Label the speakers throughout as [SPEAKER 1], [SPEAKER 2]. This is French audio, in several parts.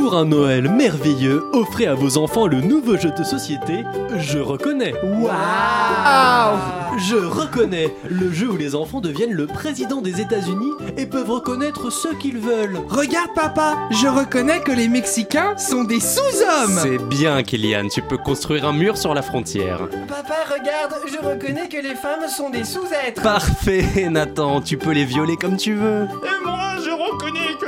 [SPEAKER 1] Pour un Noël merveilleux, offrez à vos enfants le nouveau jeu de société Je reconnais. Waouh Je reconnais, le jeu où les enfants deviennent le président des États-Unis et peuvent reconnaître ce qu'ils veulent.
[SPEAKER 2] Regarde papa, je reconnais que les Mexicains sont des sous-hommes
[SPEAKER 3] C'est bien, Kylian, tu peux construire un mur sur la frontière.
[SPEAKER 4] Papa, regarde, je reconnais que les femmes sont des sous-êtres.
[SPEAKER 3] Parfait, Nathan, tu peux les violer comme tu veux.
[SPEAKER 5] Reconnais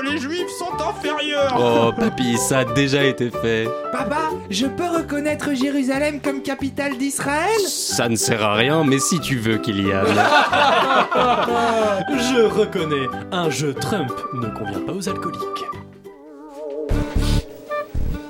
[SPEAKER 5] que les juifs sont inférieurs.
[SPEAKER 3] Oh, papy, ça a déjà été fait.
[SPEAKER 2] Papa, je peux reconnaître Jérusalem comme capitale d'Israël?
[SPEAKER 3] Ça ne sert à rien, mais si tu veux, Kylian.
[SPEAKER 1] Je reconnais, un jeu Trump ne convient pas aux alcooliques.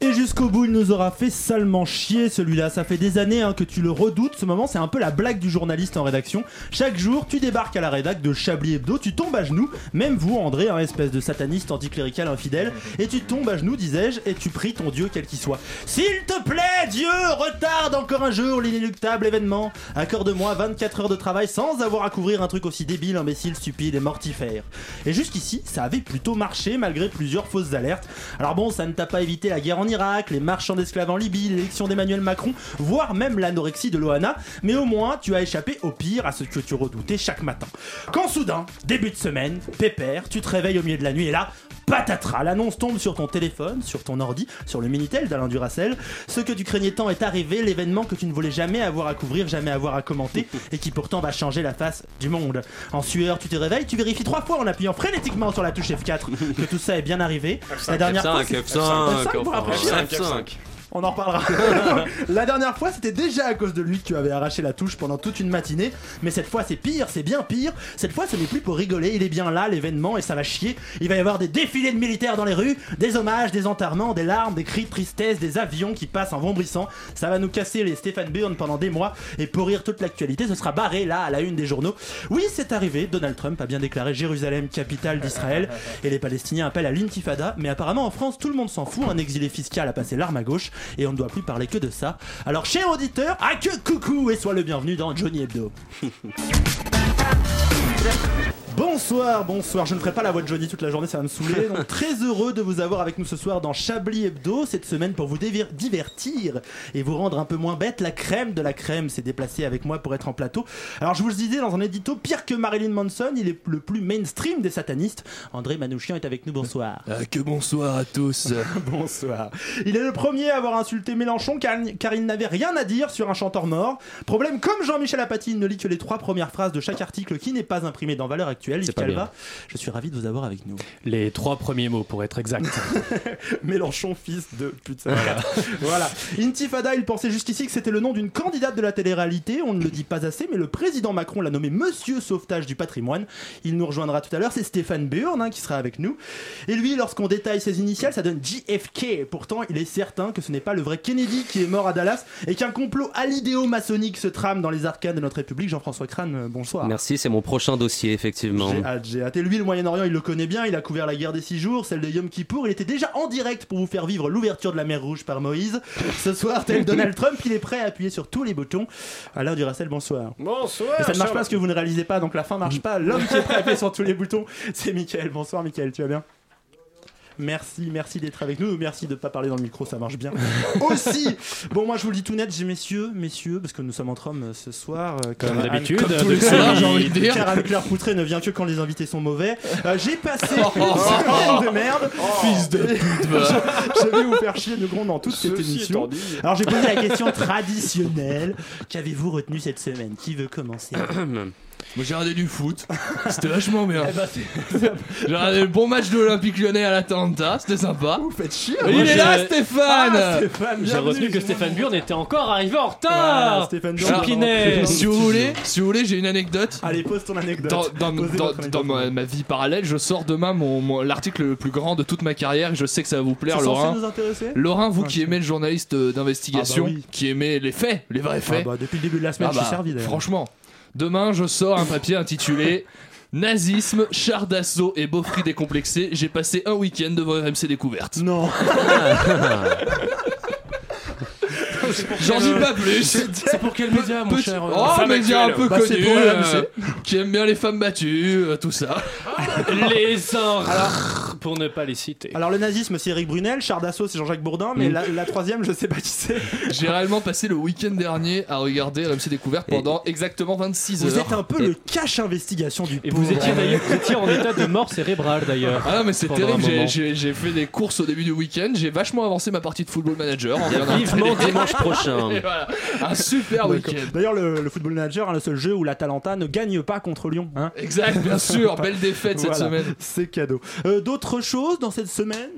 [SPEAKER 6] Et jusqu'au bout, il nous aura fait salement chier celui-là. Ça fait des années hein, que tu le redoutes. Ce moment, c'est un peu la blague du journaliste en rédaction. Chaque jour, tu débarques à la rédac de Chablis Hebdo, tu tombes à genoux, même vous, André, un espèce de sataniste anticlérical infidèle, et tu tombes à genoux, disais-je, et tu pries ton Dieu quel qu'il soit. S'il te plaît, Dieu, retarde encore un jour l'inéluctable événement. Accorde-moi 24 heures de travail sans avoir à couvrir un truc aussi débile, imbécile, stupide et mortifère. Et jusqu'ici, ça avait plutôt marché malgré plusieurs fausses alertes. Alors bon, ça ne t'a pas évité la guerre en Les marchands d'esclaves en Libye, l'élection d'Emmanuel Macron, voire même l'anorexie de Loana, mais au moins tu as échappé au pire à ce que tu redoutais chaque matin. Quand soudain, début de semaine, pépère, tu te réveilles au milieu de la nuit et là, patatras, l'annonce tombe sur ton téléphone, sur ton ordi, sur le Minitel d'Alain Duracel. Ce que tu craignais tant est arrivé, l'événement que tu ne voulais jamais avoir à couvrir, jamais avoir à commenter, et qui pourtant va changer la face du monde. En sueur, tu te réveilles, tu vérifies trois fois en appuyant frénétiquement sur la touche F4 que tout ça est bien arrivé. La dernière fois,
[SPEAKER 3] F5,
[SPEAKER 6] c'est-
[SPEAKER 3] F5,
[SPEAKER 6] F5 pour rafraîchir.
[SPEAKER 3] F5.
[SPEAKER 6] On en reparlera. la dernière fois, c'était déjà à cause de lui que tu avais arraché la touche pendant toute une matinée. Mais cette fois, c'est pire, c'est bien pire. Cette fois, ce n'est plus pour rigoler. Il est bien là, l'événement, et ça va chier. Il va y avoir des défilés de militaires dans les rues, des hommages, des enterrements, des larmes, des cris de tristesse, des avions qui passent en vombrissant. Ça va nous casser les Stéphane Burn pendant des mois. Et pour rire toute l'actualité, ce sera barré là, à la une des journaux. Oui, c'est arrivé. Donald Trump a bien déclaré Jérusalem capitale d'Israël. Et les Palestiniens appellent à l'intifada. Mais apparemment, en France, tout le monde s'en fout. Un exilé fiscal a passé l'arme à gauche. Et on ne doit plus parler que de ça. Alors, cher auditeur, à que coucou et sois le bienvenu dans Johnny Hebdo. Bonsoir, bonsoir. Je ne ferai pas la voix de Johnny toute la journée, ça va me saouler. Donc, très heureux de vous avoir avec nous ce soir dans Chablis Hebdo cette semaine pour vous divertir et vous rendre un peu moins bête. La crème de la crème s'est déplacée avec moi pour être en plateau. Alors, je vous le disais dans un édito, pire que Marilyn Manson, il est le plus mainstream des satanistes. André Manouchian est avec nous. Bonsoir.
[SPEAKER 1] Ah, que bonsoir à tous.
[SPEAKER 6] Bonsoir. Il est le premier à avoir insulté Mélenchon car, car il n'avait rien à dire sur un chanteur mort. Problème, comme Jean-Michel Apathy il ne lit que les trois premières phrases de chaque article qui n'est pas imprimé dans Valeurs Actuelles. Yves je suis ravi de vous avoir avec nous.
[SPEAKER 1] Les trois premiers mots pour être exact.
[SPEAKER 6] Mélenchon, fils de putain. Voilà. Intifada, il pensait jusqu'ici que c'était le nom d'une candidate de la télé-réalité. On ne le dit pas assez, mais le président Macron l'a nommé Monsieur Sauvetage du patrimoine. Il nous rejoindra tout à l'heure. C'est Stéphane Burn hein, qui sera avec nous. Et lui, lorsqu'on détaille ses initiales, ça donne JFK. Pourtant, il est certain que ce n'est pas le vrai Kennedy qui est mort à Dallas et qu'un complot à l'idéo-maçonnique se trame dans les arcanes de notre République. Jean-François Crane, euh, bonsoir.
[SPEAKER 3] Merci, c'est mon prochain dossier, effectivement.
[SPEAKER 6] J'ai hâte, j'ai hâte. Et lui, le Moyen-Orient, il le connaît bien. Il a couvert la guerre des six jours, celle de Yom Kippour. Il était déjà en direct pour vous faire vivre l'ouverture de la mer Rouge par Moïse. Ce soir, tel Donald Trump, il est prêt à appuyer sur tous les boutons. Alain Duracel, bonsoir.
[SPEAKER 5] Bonsoir.
[SPEAKER 6] Et ça ne marche pas parce que vous ne réalisez pas, donc la fin marche pas. L'homme qui est prêt à appuyer sur tous les boutons, c'est Mickaël. Bonsoir, Mickaël, tu vas bien? Merci, merci d'être avec nous. Merci de ne pas parler dans le micro, ça marche bien. Aussi, bon, moi je vous le dis tout net, j'ai messieurs, messieurs, parce que nous sommes entre hommes ce soir. euh,
[SPEAKER 1] Comme d'habitude,
[SPEAKER 6] tous les soirs,
[SPEAKER 1] j'ai envie de dire.
[SPEAKER 6] Car Anne-Claire Poutré ne vient que quand les invités sont mauvais. Euh, j'ai passé une semaine de merde.
[SPEAKER 1] Fils de pute,
[SPEAKER 6] je, je vais vous faire chier de dans toute cette
[SPEAKER 5] Ceci
[SPEAKER 6] émission.
[SPEAKER 5] étant dit.
[SPEAKER 6] Alors j'ai posé la question traditionnelle. Qu'avez-vous retenu cette semaine? Qui veut commencer?
[SPEAKER 7] Moi j'ai regardé du foot, c'était vachement bien.
[SPEAKER 6] Eh ben,
[SPEAKER 7] J'ai regardé le bon match de l'Olympique lyonnais à l'Atalanta, c'était sympa.
[SPEAKER 6] Vous faites chier.
[SPEAKER 7] Il
[SPEAKER 1] Moi,
[SPEAKER 7] est
[SPEAKER 1] j'ai-
[SPEAKER 7] là Stéphane
[SPEAKER 6] Ah, Stéphane,
[SPEAKER 1] J'ai
[SPEAKER 6] bienvenue.
[SPEAKER 1] retenu que Stéphane Burn était encore arrivé en
[SPEAKER 6] Voilà,
[SPEAKER 1] retard.
[SPEAKER 6] Stéphane Burn.
[SPEAKER 7] Si vous voulez, si vous voulez, j'ai une anecdote.
[SPEAKER 6] Allez, pose ton anecdote.
[SPEAKER 7] Dans, dans-
[SPEAKER 6] Posez
[SPEAKER 7] dans-
[SPEAKER 6] votre
[SPEAKER 7] dans
[SPEAKER 6] anecdote.
[SPEAKER 7] ma, ma vie parallèle, je sors demain mon, mon- l'article le plus grand de toute ma carrière et je sais que ça va vous plaire,
[SPEAKER 6] C'est censé
[SPEAKER 7] Laurent.
[SPEAKER 6] nous intéresser
[SPEAKER 7] Laurent, vous
[SPEAKER 6] Ah,
[SPEAKER 7] qui aimez le journaliste euh, d'investigation,
[SPEAKER 6] Ah bah oui.
[SPEAKER 7] qui aimez les faits, les vrais
[SPEAKER 6] Ah
[SPEAKER 7] faits,
[SPEAKER 6] bah, depuis le début de la semaine,
[SPEAKER 7] Ah
[SPEAKER 6] je suis
[SPEAKER 7] bah,
[SPEAKER 6] servi d'ailleurs.
[SPEAKER 7] Franchement, demain je sors un papier intitulé Nazisme, char d'assaut et beaufry décomplexé. J'ai passé un week-end devant RMC Découverte.
[SPEAKER 6] Non.
[SPEAKER 7] J'en dis pas plus.
[SPEAKER 5] C'est pour quel média, mon cher euh,
[SPEAKER 7] Oh, un
[SPEAKER 5] femme
[SPEAKER 7] média un peu
[SPEAKER 6] Bah, c'est
[SPEAKER 7] connu,
[SPEAKER 6] pour
[SPEAKER 7] euh, qui aime bien les femmes battues, euh, tout ça.
[SPEAKER 1] Les uns pour ne pas les citer.
[SPEAKER 6] Alors le nazisme c'est Eric Brunel, Char d'assaut c'est Jean-Jacques Bourdin, mais
[SPEAKER 7] Mm.
[SPEAKER 6] la, troisième je sais pas qui c'est.
[SPEAKER 7] J'ai réellement passé le week-end dernier à regarder RMC Découverte pendant exactement 26
[SPEAKER 6] Vous
[SPEAKER 7] heures.
[SPEAKER 6] êtes un peu le cache investigation du
[SPEAKER 1] Et vous étiez d'ailleurs vous étiez en état de mort cérébrale d'ailleurs.
[SPEAKER 7] Ah non mais c'est terrible, j'ai- fait des courses au début du week-end, j'ai vachement avancé ma partie de football manager. en regardant-
[SPEAKER 3] Vivement dimanche prochain.
[SPEAKER 7] Voilà, un super week-end.
[SPEAKER 6] D'ailleurs le, le Football Manager, hein, le seul jeu où l'Atalanta ne gagne pas contre Lyon. Hein.
[SPEAKER 7] Exact, bien sûr, belle défaite cette
[SPEAKER 6] Voilà.
[SPEAKER 7] semaine.
[SPEAKER 6] C'est cadeau. Euh, D'autres choses dans cette semaine?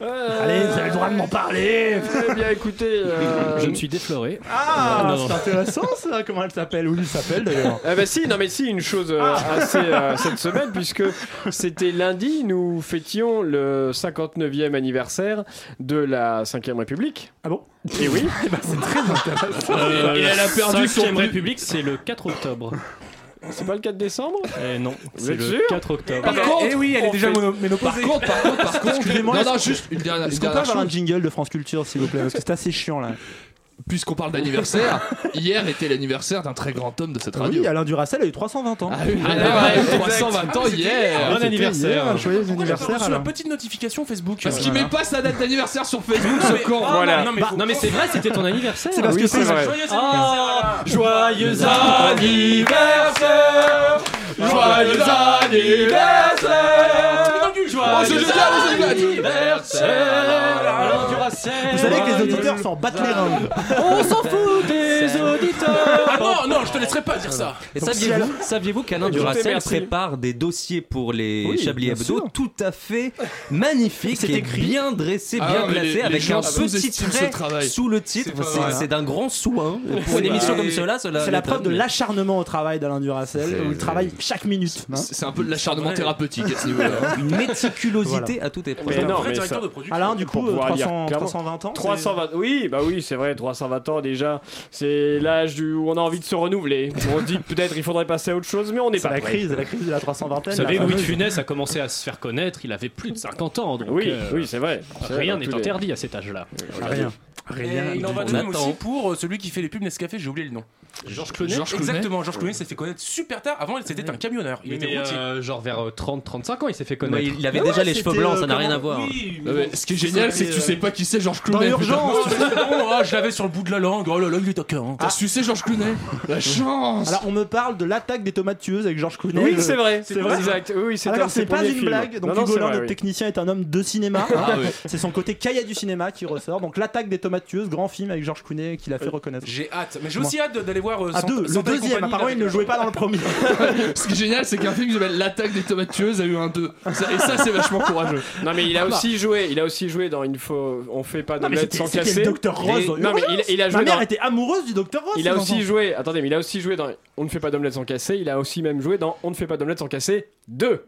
[SPEAKER 4] Euh,
[SPEAKER 6] Allez, vous avez le droit de m'en parler
[SPEAKER 4] Eh bien, écoutez. euh,
[SPEAKER 1] Je me suis défloré.
[SPEAKER 6] Ah, c'est intéressant ça, comment elle s'appelle? Où il s'appelle d'ailleurs?
[SPEAKER 4] Eh ben si, non mais si, une chose euh, assez euh, cette semaine, puisque c'était lundi, nous fêtions le 59e anniversaire de la 5ème République.
[SPEAKER 6] Ah bon?
[SPEAKER 4] Et oui,
[SPEAKER 6] C'est très intéressant.
[SPEAKER 1] Euh,
[SPEAKER 7] Et elle a perdu son
[SPEAKER 1] 5ème
[SPEAKER 7] but.
[SPEAKER 1] République, c'est le 4 octobre.
[SPEAKER 4] c'est pas le 4 décembre?
[SPEAKER 1] Eh non,
[SPEAKER 4] Vous
[SPEAKER 1] c'est
[SPEAKER 4] êtes
[SPEAKER 1] le
[SPEAKER 4] sûr?
[SPEAKER 1] 4 octobre.
[SPEAKER 7] Par contre,
[SPEAKER 5] Eh oui, elle est déjà
[SPEAKER 7] Par
[SPEAKER 5] ménopausée.
[SPEAKER 7] contre, par contre, par contre,
[SPEAKER 6] Excusez-moi,
[SPEAKER 7] non,
[SPEAKER 6] est-ce
[SPEAKER 7] non, juste une dernière,
[SPEAKER 6] Est-ce
[SPEAKER 7] une
[SPEAKER 6] qu'on peut
[SPEAKER 7] dernière
[SPEAKER 6] avoir un
[SPEAKER 7] chose.
[SPEAKER 6] jingle de France Culture s'il vous plaît? Parce que c'est assez chiant là.
[SPEAKER 7] Puisqu'on parle d'anniversaire, hier était l'anniversaire d'un très grand homme de cette radio.
[SPEAKER 6] Oui, Alain Duracell a eu 320 ans.
[SPEAKER 7] Ah oui, ah, ouais, 320 ans
[SPEAKER 5] C'était
[SPEAKER 7] hier.
[SPEAKER 1] Bon anniversaire.
[SPEAKER 6] hier, un joyeux
[SPEAKER 5] Pourquoi
[SPEAKER 6] anniversaire
[SPEAKER 5] reçu la
[SPEAKER 6] Alain.
[SPEAKER 5] petite notification Facebook
[SPEAKER 7] Parce
[SPEAKER 5] euh,
[SPEAKER 7] qu'il met pas sa date d'anniversaire sur Facebook, ce con.
[SPEAKER 5] Ah,
[SPEAKER 4] Voilà.
[SPEAKER 5] Non, mais,
[SPEAKER 1] Bah,
[SPEAKER 5] faut-
[SPEAKER 1] non mais c'est vrai, c'était ton anniversaire.
[SPEAKER 6] C'est parce
[SPEAKER 4] Oui,
[SPEAKER 6] que
[SPEAKER 4] c'est vrai.
[SPEAKER 5] Joyeux
[SPEAKER 1] Ah,
[SPEAKER 5] anniversaire
[SPEAKER 1] joyeux
[SPEAKER 7] anniversaire Joyeux anniversaire Oh, c'est génial, c'est génial.
[SPEAKER 6] Vous savez que les auditeurs s'en battent les reins.
[SPEAKER 1] On s'en fout des auditeurs.
[SPEAKER 5] Ah non, non, je te laisserai pas dire ça
[SPEAKER 8] Et saviez-vous qu'Alain Duracell
[SPEAKER 4] merci.
[SPEAKER 8] prépare des dossiers pour les
[SPEAKER 6] Oui,
[SPEAKER 8] Chablis Hebdo tout à fait magnifiques
[SPEAKER 6] C'est
[SPEAKER 8] et
[SPEAKER 6] écrit.
[SPEAKER 8] bien dressés,
[SPEAKER 7] Ah
[SPEAKER 8] bien
[SPEAKER 7] les
[SPEAKER 8] avec un petit trait sous le titre.
[SPEAKER 5] C'est
[SPEAKER 8] d'un grand soin. Pour une émission comme cela, cela
[SPEAKER 6] C'est la preuve de l'acharnement au travail d'Alain où il travaille chaque minute. hein.
[SPEAKER 7] C'est un peu de l'acharnement thérapeutique à ce niveau-là.
[SPEAKER 8] Une méticulosité à toute épreuve.
[SPEAKER 6] Alain, du coup, euh,
[SPEAKER 4] pouvoir lire
[SPEAKER 6] 300,
[SPEAKER 4] clairement.
[SPEAKER 6] 320 ans. c'est-
[SPEAKER 4] 320 oui bah oui c'est vrai 320 ans déjà c'est l'âge du- où on a envie de se renouveler on dit que peut-être il faudrait passer à autre chose mais on n'est pas
[SPEAKER 6] la
[SPEAKER 4] prêt.
[SPEAKER 6] crise, la crise de la 320
[SPEAKER 1] Vous savez, Louis de Funès a commencé à se faire connaître, il avait plus de 50 ans, donc
[SPEAKER 4] oui
[SPEAKER 1] euh,
[SPEAKER 4] oui c'est vrai
[SPEAKER 1] rien n'est
[SPEAKER 4] les-
[SPEAKER 1] interdit à cet âge-là.
[SPEAKER 6] Rien.
[SPEAKER 5] Et
[SPEAKER 6] Rien.
[SPEAKER 5] il en va de même aussi pour euh, celui qui fait les pubs Nescafé, j'ai oublié le nom.
[SPEAKER 1] Georges Clooney
[SPEAKER 7] Georges Clooney.
[SPEAKER 5] Exactement, Georges Clooney s'est fait connaître super tard. Avant, c'était un camionneur. Il était routier.
[SPEAKER 1] euh, genre vers 30-35 ans, il s'est fait
[SPEAKER 8] Ouais,
[SPEAKER 1] connaître.
[SPEAKER 8] il avait
[SPEAKER 6] Mais
[SPEAKER 8] déjà
[SPEAKER 6] ouais,
[SPEAKER 8] les cheveux blancs,
[SPEAKER 6] euh,
[SPEAKER 8] ça n'a rien à voir.
[SPEAKER 5] Oui,
[SPEAKER 7] Non, mais ce qui est génial, c'est que tu sais pas qui c'est Georges
[SPEAKER 6] Dans
[SPEAKER 7] Clooney.
[SPEAKER 6] l'urgence, sais.
[SPEAKER 5] Oh, ah, je l'avais sur le bout de la langue. Oh là là, il est taquin.
[SPEAKER 7] T'as sucé Georges Clooney La chance
[SPEAKER 6] Alors, on me parle de l'attaque des tomates tueuses avec Georges Clooney.
[SPEAKER 4] oui c'est vrai
[SPEAKER 6] C'est vrai
[SPEAKER 4] exact oui c'est
[SPEAKER 6] Ah,
[SPEAKER 4] ses
[SPEAKER 6] c'est pas une blague. Donc Hugo notre technicien, est un homme de cinéma.
[SPEAKER 7] Ah.
[SPEAKER 6] C'est son côté cahier du cinéma qui ressort. Donc l'attaque des tomates tueuses, grand film avec Georges Clooney qui l'a fait reconnaître.
[SPEAKER 5] J'ai hâte. Mais j'ai aussi hâte d'aller voir. euh,
[SPEAKER 6] Ah deux, le deuxième. Apparemment, il ne jouait pas dans le premier.
[SPEAKER 7] Ce qui est génial, c'est qu'un film qui s'appelle L'attaque des tomates tueuses a eu un 2. Ça- Et ça, c'est vachement courageux.
[SPEAKER 4] non mais il a aussi joué il a aussi joué dans une faux on fait pas
[SPEAKER 6] c'était
[SPEAKER 4] sans casser
[SPEAKER 6] le Docteur Rose.
[SPEAKER 4] Et- non mais il, il a
[SPEAKER 6] Ma
[SPEAKER 4] joué
[SPEAKER 6] mère
[SPEAKER 4] dans
[SPEAKER 6] était amoureuse du Docteur Rose.
[SPEAKER 4] il a aussi joué attendez mais il a aussi joué dans on ne fait pas d'omelette sans casser il a aussi même joué dans on ne fait pas d'omelette sans casser 2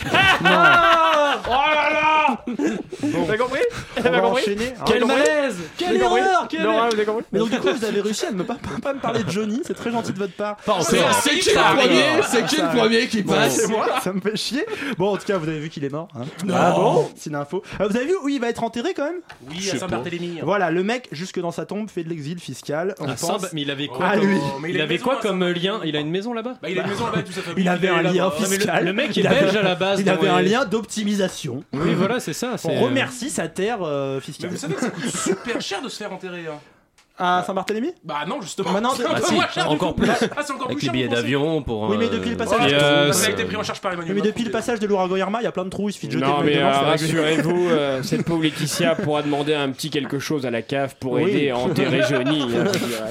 [SPEAKER 4] oh là là Vous avez compris Vous avez
[SPEAKER 6] va
[SPEAKER 4] compris
[SPEAKER 6] enchaîner. hein.
[SPEAKER 4] Quel malaise
[SPEAKER 6] Quelle
[SPEAKER 4] Vous avez compris
[SPEAKER 6] erreur quelle
[SPEAKER 4] Laura,
[SPEAKER 6] erreur
[SPEAKER 4] vous avez compris
[SPEAKER 6] Mais donc du coup vous avez réussi à ne pas, pas me parler de Johnny, c'est très gentil de votre part.
[SPEAKER 7] C'est c'est qui le
[SPEAKER 5] ça
[SPEAKER 7] premier. C'est qui le premier qui
[SPEAKER 6] Bon,
[SPEAKER 7] passe
[SPEAKER 6] c'est moi, ça me fait chier. Bon en tout cas vous avez vu qu'il est mort. Hein.
[SPEAKER 5] Non.
[SPEAKER 6] Ah bon C'est une info. Euh, vous avez vu où il va être enterré quand même?
[SPEAKER 5] Oui, à Saint-Barthélemy.
[SPEAKER 6] Voilà, le mec jusque dans sa tombe fait de l'exil fiscal. On
[SPEAKER 1] Ah,
[SPEAKER 6] pense-
[SPEAKER 1] Saint- mais il avait quoi
[SPEAKER 6] Ah,
[SPEAKER 1] comme,
[SPEAKER 6] lui.
[SPEAKER 5] mais
[SPEAKER 1] il
[SPEAKER 5] a une
[SPEAKER 1] avait
[SPEAKER 5] maison
[SPEAKER 1] quoi comme lien? Il a une maison là-bas?
[SPEAKER 5] Bah, il a une maison là-bas avec toute sa famille.
[SPEAKER 6] Il avait
[SPEAKER 5] est
[SPEAKER 6] un
[SPEAKER 5] là-bas.
[SPEAKER 6] lien
[SPEAKER 1] Non, mais le-
[SPEAKER 6] fiscal.
[SPEAKER 1] le mec est
[SPEAKER 6] Il avait-
[SPEAKER 1] belge à la base,
[SPEAKER 6] Il avait un lien d'optimisation.
[SPEAKER 1] Oui, voilà, c'est ça.
[SPEAKER 6] On
[SPEAKER 1] euh,
[SPEAKER 6] remercie sa terre euh,
[SPEAKER 5] Mais
[SPEAKER 6] fiscale.
[SPEAKER 5] vous savez que ça coûte super cher de se faire enterrer. hein.
[SPEAKER 6] À Saint-Barthélemy
[SPEAKER 7] Bah non, justement.
[SPEAKER 6] Maintenant,
[SPEAKER 3] Ah si,
[SPEAKER 7] moins cher,
[SPEAKER 3] encore plus.
[SPEAKER 7] Ah, c'est encore
[SPEAKER 3] Avec
[SPEAKER 7] plus
[SPEAKER 3] les
[SPEAKER 7] cher,
[SPEAKER 3] billets d'avion pour.
[SPEAKER 6] Oui, mais
[SPEAKER 3] euh,
[SPEAKER 6] depuis le passage.
[SPEAKER 4] Et, euh,
[SPEAKER 7] Ça a été pris en charge par Emmanuel
[SPEAKER 6] Oui, mais depuis le passage de l'Ouragoyarma, il y a plein de trous, il suffit de jeter
[SPEAKER 4] Non, mais euh,
[SPEAKER 6] c'est
[SPEAKER 4] rassurez-vous, euh, cette pauvre Laetitia pourra demander un petit quelque chose à la cave pour
[SPEAKER 6] Oui.
[SPEAKER 4] aider à enterrer Johnny. hein,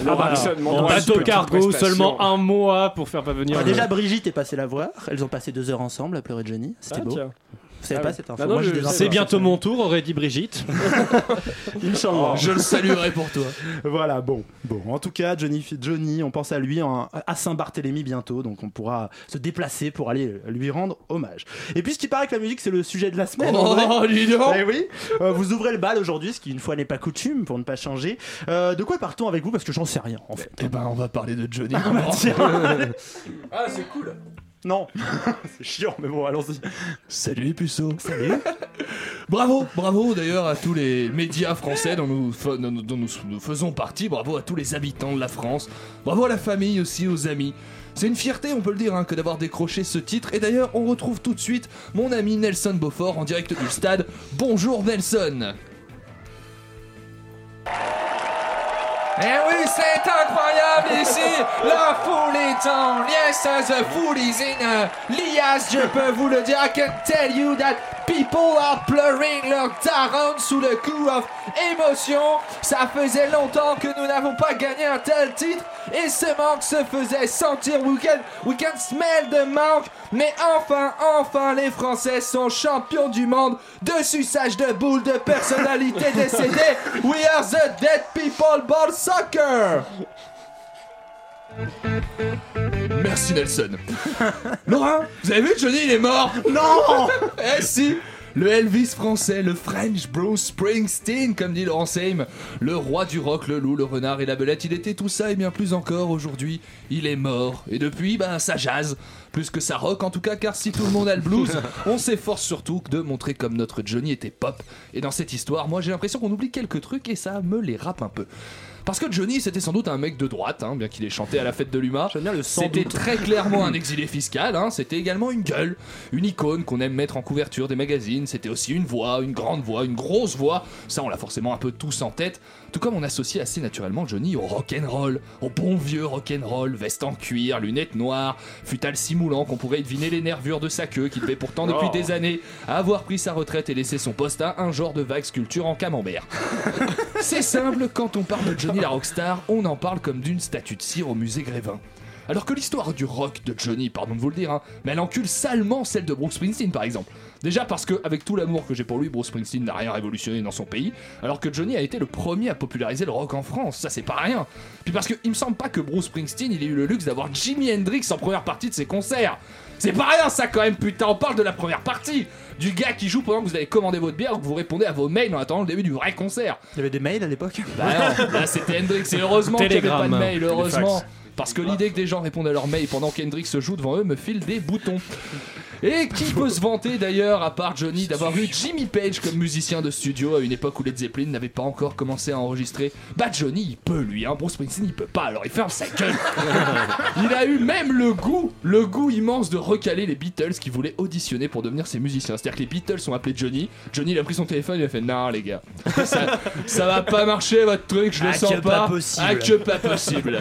[SPEAKER 1] bah, En
[SPEAKER 4] une
[SPEAKER 1] bateau cargo, seulement un mois pour faire pas venir.
[SPEAKER 6] Bah,
[SPEAKER 1] le-
[SPEAKER 6] déjà, Brigitte est passée la voir. Elles ont passé deux heures ensemble à pleurer Johnny. C'était
[SPEAKER 4] Ah,
[SPEAKER 6] beau. Vous savez
[SPEAKER 4] Ah
[SPEAKER 6] pas cette info
[SPEAKER 4] Ah non,
[SPEAKER 6] Moi, j'ai
[SPEAKER 4] je-
[SPEAKER 6] des infos
[SPEAKER 1] C'est bientôt mon tour, aurait dit Brigitte.
[SPEAKER 6] Inch'Allah.
[SPEAKER 7] Je le saluerai pour toi.
[SPEAKER 6] Voilà, bon, bon. En tout cas, Johnny, Johnny, on pense à lui en- à Saint-Barthélemy bientôt, donc on pourra se déplacer pour aller lui rendre hommage. Et puisqu'il paraît que la musique c'est le sujet de la semaine,
[SPEAKER 7] Oh, dis donc
[SPEAKER 6] eh oui, euh, vous ouvrez le bal aujourd'hui, ce qui une fois n'est pas coutume pour ne pas changer. Euh, de quoi partons avec vous? Parce que j'en sais rien en fait.
[SPEAKER 7] Eh ben, on va parler de Johnny.
[SPEAKER 6] Ah, bah, tiens.
[SPEAKER 7] Ah, c'est cool.
[SPEAKER 6] Non, c'est chiant, mais bon, allons-y.
[SPEAKER 7] Salut les.
[SPEAKER 6] Salut.
[SPEAKER 7] Bravo, bravo d'ailleurs à tous les médias français dont nous faisons partie. Bravo à tous les habitants de la France. Bravo à la famille aussi, aux amis. C'est une fierté, on peut le dire, hein, que d'avoir décroché ce titre. Et d'ailleurs, on retrouve tout de suite mon ami Nelson Beaufort en direct du stade. Bonjour Nelson. Eh oui, c'est incroyable ici! La foule est en liesse, the fool is in a liasse, je peux vous le dire. I can tell you that people are pleuring leur daron sous le coup of émotion. Ça faisait longtemps que nous n'avons pas gagné un tel titre et ce manque se faisait sentir. We can, we can smell the manque, mais enfin, enfin, les Français sont champions du monde de suçage de boules de personnalités décédées. We are the dead people ball soccer. Merci Nelson. Laurent, vous avez vu Johnny il est mort
[SPEAKER 6] Non
[SPEAKER 7] Eh si le Elvis français, le French Bruce Springsteen, comme dit Laurent Seim, le roi du rock, le loup, le renard et la belette, il était tout ça et bien plus encore aujourd'hui. Il est mort. Et depuis, ben ça jazz. Plus que ça rock en tout cas, car si tout le monde a le blues, on s'efforce surtout de montrer comme notre Johnny était pop. Et dans cette histoire, moi j'ai l'impression qu'on oublie quelques trucs et ça me les rappe un peu. Parce que Johnny, c'était sans doute un mec de droite, hein, bien qu'il ait chanté à la fête de l'UMA. C'était très clairement un exilé fiscal, hein, c'était également une gueule, une icône qu'on aime mettre en couverture des magazines, c'était aussi une voix, une grande voix, une grosse voix, ça on l'a forcément un peu tous en tête, tout comme on associe assez naturellement Johnny au rock'n'roll, au bon vieux rock'n'roll, veste en cuir, lunettes noires, futal si moulant qu'on pourrait deviner les nervures de sa queue, qui devait pourtant depuis
[SPEAKER 4] Oh.
[SPEAKER 7] des années avoir pris sa retraite et laissé son poste à un genre de vague sculpture en camembert. C'est simple, quand on parle de Johnny la rockstar, on en parle comme d'une statue de cire au musée Grévin. Alors que l'histoire du rock de Johnny, pardon de vous le dire, hein, mais elle encule salement celle de Bruce Springsteen par exemple. Déjà parce que, avec tout l'amour que j'ai pour lui, Bruce Springsteen n'a rien révolutionné dans son pays, alors que Johnny a été le premier à populariser le rock en France, ça c'est pas rien. Puis parce que il me semble pas que Bruce Springsteen il ait eu le luxe d'avoir Jimi Hendrix en première partie de ses concerts. C'est pas rien ça quand même, putain, on parle de la première partie Du gars qui joue pendant que vous avez commandé votre bière ou que vous répondez à vos mails en attendant le début du vrai concert.
[SPEAKER 6] Il y avait des mails à l'époque?
[SPEAKER 7] Bah non, là c'était Hendrix et heureusement qu'il n'y avait pas de mail, heureusement. Parce que l'idée que des gens répondent à leurs mails pendant qu'Hendrix se joue devant eux me file des boutons. Et qui peut se vanter d'ailleurs, à part Johnny, d'avoir eu Jimmy Page comme musicien de studio à une époque où Led Zeppelin n'avait pas encore commencé à enregistrer Bah Johnny, il peut lui, hein, Bruce Springsteen il peut pas, alors il ferme sa gueule. il a eu même le goût, le goût immense de recaler les Beatles qui voulaient auditionner pour devenir ses musiciens. C'est-à-dire que les Beatles ont appelé Johnny, Johnny il a pris son téléphone, il a fait non les gars, ça, ça va pas marcher votre truc, je le
[SPEAKER 6] Ah,
[SPEAKER 7] sens pas.
[SPEAKER 6] pas possible.
[SPEAKER 7] Ah, que pas possible.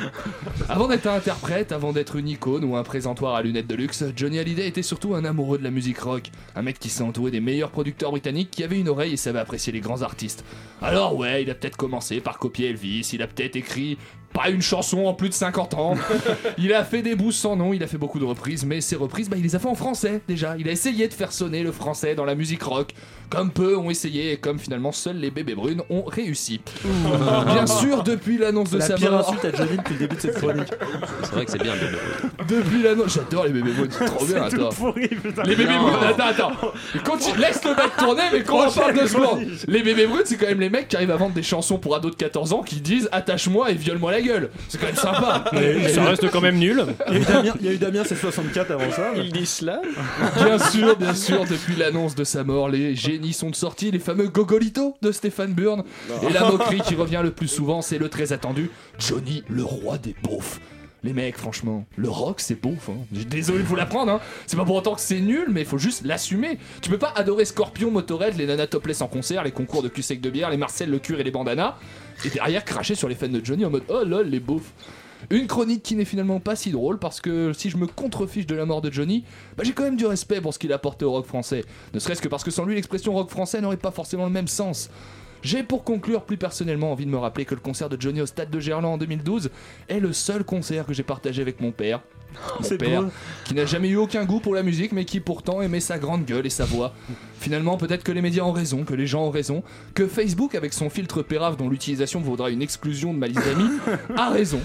[SPEAKER 7] Avant d'être un interprète, avant d'être une icône ou un présentoir à lunettes de luxe, Johnny Hallyday était surtout un amoureux de la musique rock. Un mec qui s'est entouré des meilleurs producteurs britanniques qui avaient une oreille et savait apprécier les grands artistes. Alors ouais, il a peut-être commencé par copier Elvis, il a peut-être écrit pas une chanson en plus de 50 ans. il a fait des bouts sans nom, il a fait beaucoup de reprises, mais ces reprises, bah, il les a fait en français déjà. Il a essayé de faire sonner le français dans la musique rock, comme peu ont essayé et comme finalement seuls les bébés brunes ont réussi. Bien sûr, depuis l'annonce de
[SPEAKER 6] La
[SPEAKER 7] sa
[SPEAKER 6] pire
[SPEAKER 7] mort.
[SPEAKER 6] insulte à Johnny depuis le début de cette chronique.
[SPEAKER 3] C'est vrai que c'est bien. le bébé.
[SPEAKER 7] Depuis l'annonce. J'adore les bébés brunes, c'est trop bien,
[SPEAKER 6] C'est tout
[SPEAKER 7] attends.
[SPEAKER 6] pourri.
[SPEAKER 7] Les bébés
[SPEAKER 6] Non.
[SPEAKER 7] brunes, attends, attends. Continue, laisse le mec tourner, mais qu'on en parle deux secondes. Les bébés brunes, c'est quand même les mecs qui arrivent à vendre des chansons pour ados de 14 ans qui disent attache-moi et viole-moi la gueule. C'est quand même sympa.
[SPEAKER 1] Ça reste quand même nul.
[SPEAKER 6] Il y a eu Damien, il Damien C64 avant ça.
[SPEAKER 4] Ils disent cela
[SPEAKER 7] Bien sûr, bien sûr, depuis l'annonce de sa mort, les génies sont sortis, les fameux gogolitos de Stéphane Burn. Et la moquerie qui revient le plus souvent, c'est le très attendu Johnny, le roi des beaufs. Les mecs, franchement, le rock c'est beau. Hein. J'ai- Désolé de vous l'apprendre, hein. c'est pas pour autant que c'est nul, mais il faut juste l'assumer. Tu peux pas adorer Scorpion, Motorhead, les Nana Topless en concert, les concours de cul sec de bière, les Marcel, le cure et les bandanas, et derrière cracher sur les fans de Johnny en mode oh lol, les beaufs. Une chronique qui n'est finalement pas si drôle parce que si je me contrefiche de la mort de Johnny, bah j'ai quand même du respect pour ce qu'il a apporté au rock français. Ne serait-ce que parce que sans lui, l'expression rock français n'aurait pas forcément le même sens. J'ai pour conclure plus personnellement envie de me rappeler que le concert de Johnny au stade de Gerland en 2012 est le seul concert que j'ai partagé avec mon père. Mon
[SPEAKER 6] C'est
[SPEAKER 7] père, qui n'a jamais eu aucun goût pour la musique, mais qui pourtant aimait sa grande gueule et sa voix. Finalement, peut-être que les médias ont raison, que les gens ont raison, que Facebook, avec son filtre pérave dont l'utilisation vaudra une exclusion de ma liste d'amis, a raison.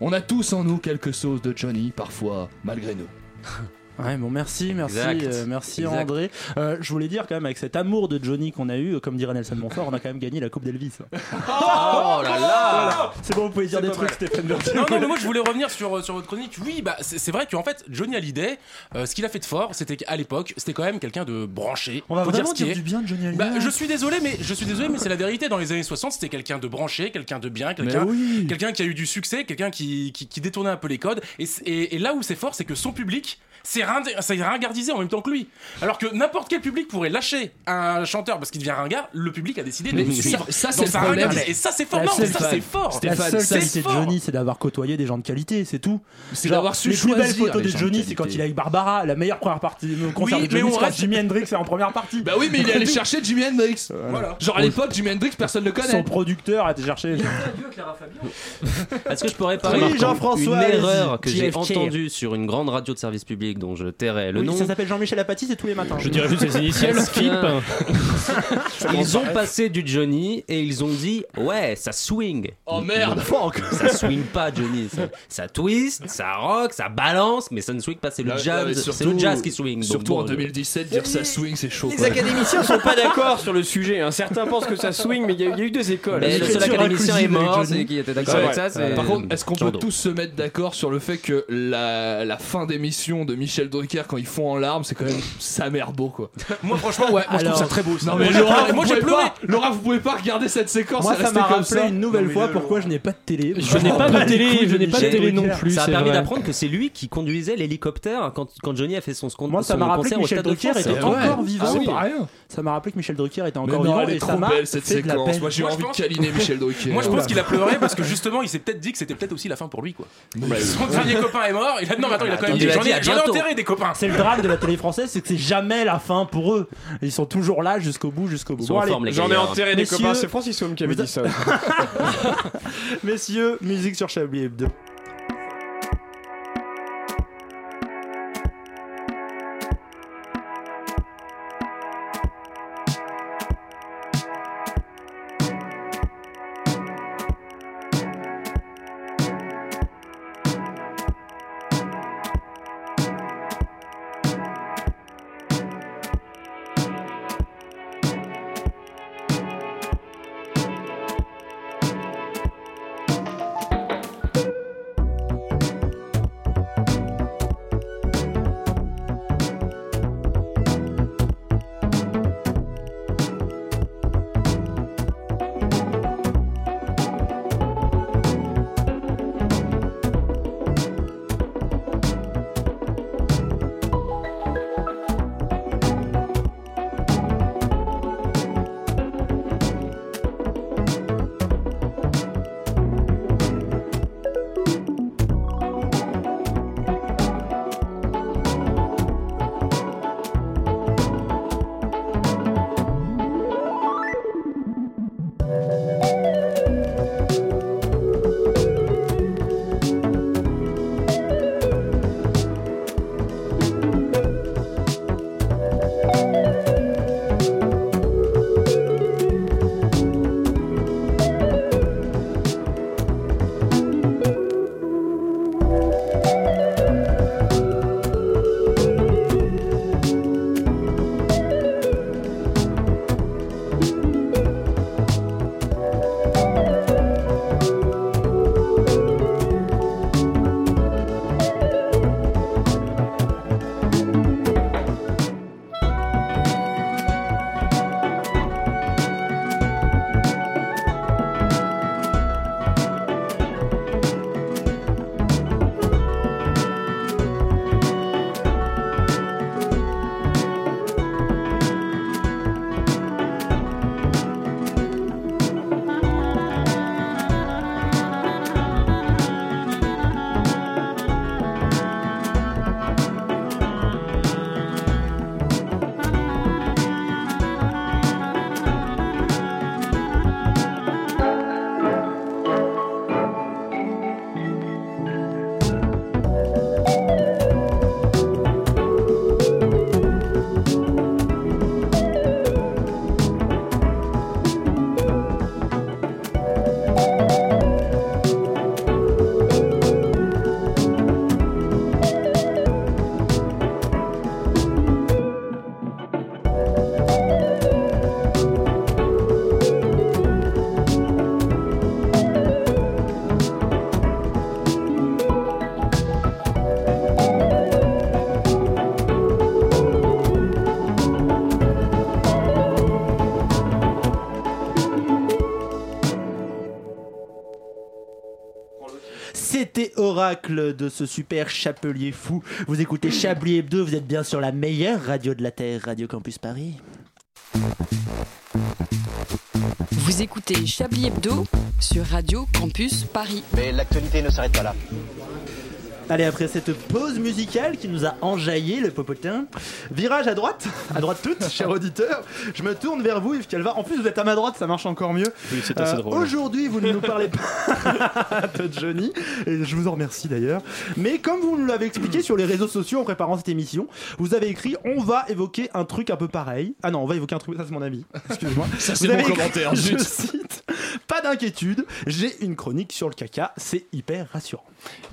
[SPEAKER 7] On a tous en nous quelque chose de Johnny, parfois, malgré nous.
[SPEAKER 6] Ouais, bon, merci, merci, euh, merci
[SPEAKER 7] Exact.
[SPEAKER 6] André. Euh, je voulais dire quand même, avec cet amour de Johnny qu'on a eu, euh, comme dirait Nelson Montfort, on a quand même gagné la Coupe d'Elvis.
[SPEAKER 9] Oh là là.
[SPEAKER 6] C'est bon, vous pouvez dire des trucs, Stéphane Berthier.
[SPEAKER 9] Non, non, mais moi je voulais revenir sur, sur votre chronique. Oui, bah c'est c'est vrai qu'en fait, Johnny Hallyday, euh, ce qu'il a fait de fort, c'était qu'à l'époque, c'était quand même quelqu'un de branché.
[SPEAKER 6] On va vraiment
[SPEAKER 9] ce qui
[SPEAKER 6] dire du bien de Johnny Hallyday.
[SPEAKER 9] Bah, je suis désolé, mais je suis désolé, mais c'est la vérité. Dans les années 60, c'était quelqu'un de branché, quelqu'un de bien, quelqu'un,
[SPEAKER 6] Mais oui.
[SPEAKER 9] quelqu'un qui a eu du succès, quelqu'un qui, qui, qui détournait un peu les codes. Et, et, et là où c'est fort, c'est que son public s'est s'est ringardisé en même temps que lui. Alors que n'importe quel public pourrait lâcher un chanteur parce qu'il devient ringard, le public a décidé de le
[SPEAKER 7] ça-
[SPEAKER 9] suivre.
[SPEAKER 7] ça, c'est.
[SPEAKER 9] Et ça, c'est fort.
[SPEAKER 6] La
[SPEAKER 9] Non,
[SPEAKER 6] seule-
[SPEAKER 9] ça, c'est fort.
[SPEAKER 6] La seule qualité
[SPEAKER 9] c'est
[SPEAKER 6] de. Johnny, c'est d'avoir côtoyé des gens de qualité, c'est tout.
[SPEAKER 7] C'est d'avoir su
[SPEAKER 6] les plus belles
[SPEAKER 7] choisir
[SPEAKER 6] photos de
[SPEAKER 7] de
[SPEAKER 6] Johnny, c'est quand il est avec Barbara. La meilleure première partie du concert
[SPEAKER 9] Oui,
[SPEAKER 6] de Johnny,
[SPEAKER 9] mais on
[SPEAKER 6] c'est quand
[SPEAKER 9] reste-
[SPEAKER 6] Jimi Hendrix est en première partie.
[SPEAKER 7] Bah oui, mais il est allé chercher Jimi Hendrix.
[SPEAKER 9] Voilà.
[SPEAKER 7] Genre à l'époque, Jimi Hendrix, personne ne le connaît.
[SPEAKER 6] Son producteur a été chercher.
[SPEAKER 3] Est-ce que je pourrais parler d'une erreur que j'ai entendue sur une grande radio de service public dont je tairai le
[SPEAKER 6] Oui,
[SPEAKER 3] nom
[SPEAKER 6] ça s'appelle Jean-Michel Apathy, c'est tous les matins.
[SPEAKER 1] Je dirais juste ses initiales,
[SPEAKER 3] que- Ils ont passé du Johnny et ils ont dit ouais ça swing.
[SPEAKER 7] Oh merde.
[SPEAKER 3] Ça swing pas Johnny, ça, ça twist, ça rock, ça balance, mais ça ne swing pas. C'est le jazz, c'est le jazz qui swing.
[SPEAKER 7] Surtout
[SPEAKER 3] bon,
[SPEAKER 7] en 2017, dire ça swing, c'est chaud.
[SPEAKER 4] Les
[SPEAKER 7] quoi.
[SPEAKER 4] académiciens sont pas d'accord sur le sujet. hein. Certains pensent que ça swing, mais il y, a- il y a eu deux écoles.
[SPEAKER 3] Mais le seul académicien est mort, c'est qui était d'accord avec ça.
[SPEAKER 7] Par contre, est-ce qu'on peut tous se mettre d'accord sur le fait que la, la fin d'émission de Michel Drucker quand ils font en larmes, c'est quand même sa mère beau quoi.
[SPEAKER 9] Moi, franchement, ouais, moi je trouve ça très beau. ça.
[SPEAKER 7] Non mais
[SPEAKER 9] Moi, j'ai
[SPEAKER 7] Laura,
[SPEAKER 9] moi j'ai
[SPEAKER 7] pouvez
[SPEAKER 9] pleuré.
[SPEAKER 7] pas- Laura, vous pouvez pas regarder cette séquence.
[SPEAKER 6] Moi, ça m'a
[SPEAKER 7] comme
[SPEAKER 6] rappelé
[SPEAKER 7] ça.
[SPEAKER 6] une nouvelle fois pourquoi je n'ai pas de télé.
[SPEAKER 1] Je n'ai pas de télé, je n'ai pas de télé non plus.
[SPEAKER 3] Ça a permis d'apprendre que c'est lui qui conduisait l'hélicoptère quand, quand Johnny a fait son, son
[SPEAKER 6] Moi, ça m'a rappelé
[SPEAKER 3] concert
[SPEAKER 6] que Michel Drucker était
[SPEAKER 7] Ah
[SPEAKER 6] encore vivant.
[SPEAKER 7] Ah.
[SPEAKER 6] Ça m'a rappelé que Michel Drucker était encore vivant
[SPEAKER 7] elle est
[SPEAKER 6] et ça
[SPEAKER 7] trop
[SPEAKER 6] m'a
[SPEAKER 7] belle cette séquence. Moi j'ai envie de
[SPEAKER 9] pense-
[SPEAKER 7] câliner Michel Drucker.
[SPEAKER 9] Moi je pense qu'il a pleuré parce que justement il s'est peut-être dit que c'était peut-être aussi la fin pour lui quoi. Son dernier copain est mort, il a non mais attends il a quand même dit j'en ai, enterré des copains.
[SPEAKER 6] C'est le drame de la télé française, c'est que c'est jamais la fin pour eux. Ils sont toujours là jusqu'au bout, jusqu'au bout. Bon,
[SPEAKER 4] J'en ai enterré des
[SPEAKER 6] Messieurs-
[SPEAKER 4] copains. C'est Francis Homme qui avait dit ça.
[SPEAKER 6] messieurs, musique sur Chablis Hebdo. De ce super chapelier fou. Vous écoutez Chablis Hebdo, vous êtes bien sur la meilleure radio de la Terre, Radio Campus Paris.
[SPEAKER 10] Vous écoutez Chablis Hebdo sur Radio Campus Paris.
[SPEAKER 11] Mais l'actualité ne s'arrête pas là.
[SPEAKER 6] Allez, après cette pause musicale qui nous a enjaillé le popotin, virage à droite, à droite toute, cher auditeur. Je me tourne vers vous, Yves Calva. En plus, vous êtes à ma droite, ça marche encore mieux.
[SPEAKER 4] Oui, c'est assez
[SPEAKER 6] Euh,
[SPEAKER 4] drôle.
[SPEAKER 6] Aujourd'hui, vous ne nous parlez pas de Johnny, et je vous en remercie d'ailleurs. Mais comme vous nous l'avez expliqué sur les réseaux sociaux en préparant cette émission, vous avez écrit on va évoquer un truc un peu pareil. Ah non, on va évoquer un truc, ça c'est mon avis. Excuse-moi.
[SPEAKER 7] Ça, c'est mon
[SPEAKER 6] écrit,
[SPEAKER 7] commentaire,
[SPEAKER 6] Je cite Pas d'inquiétude, j'ai une chronique sur le caca, c'est hyper rassurant.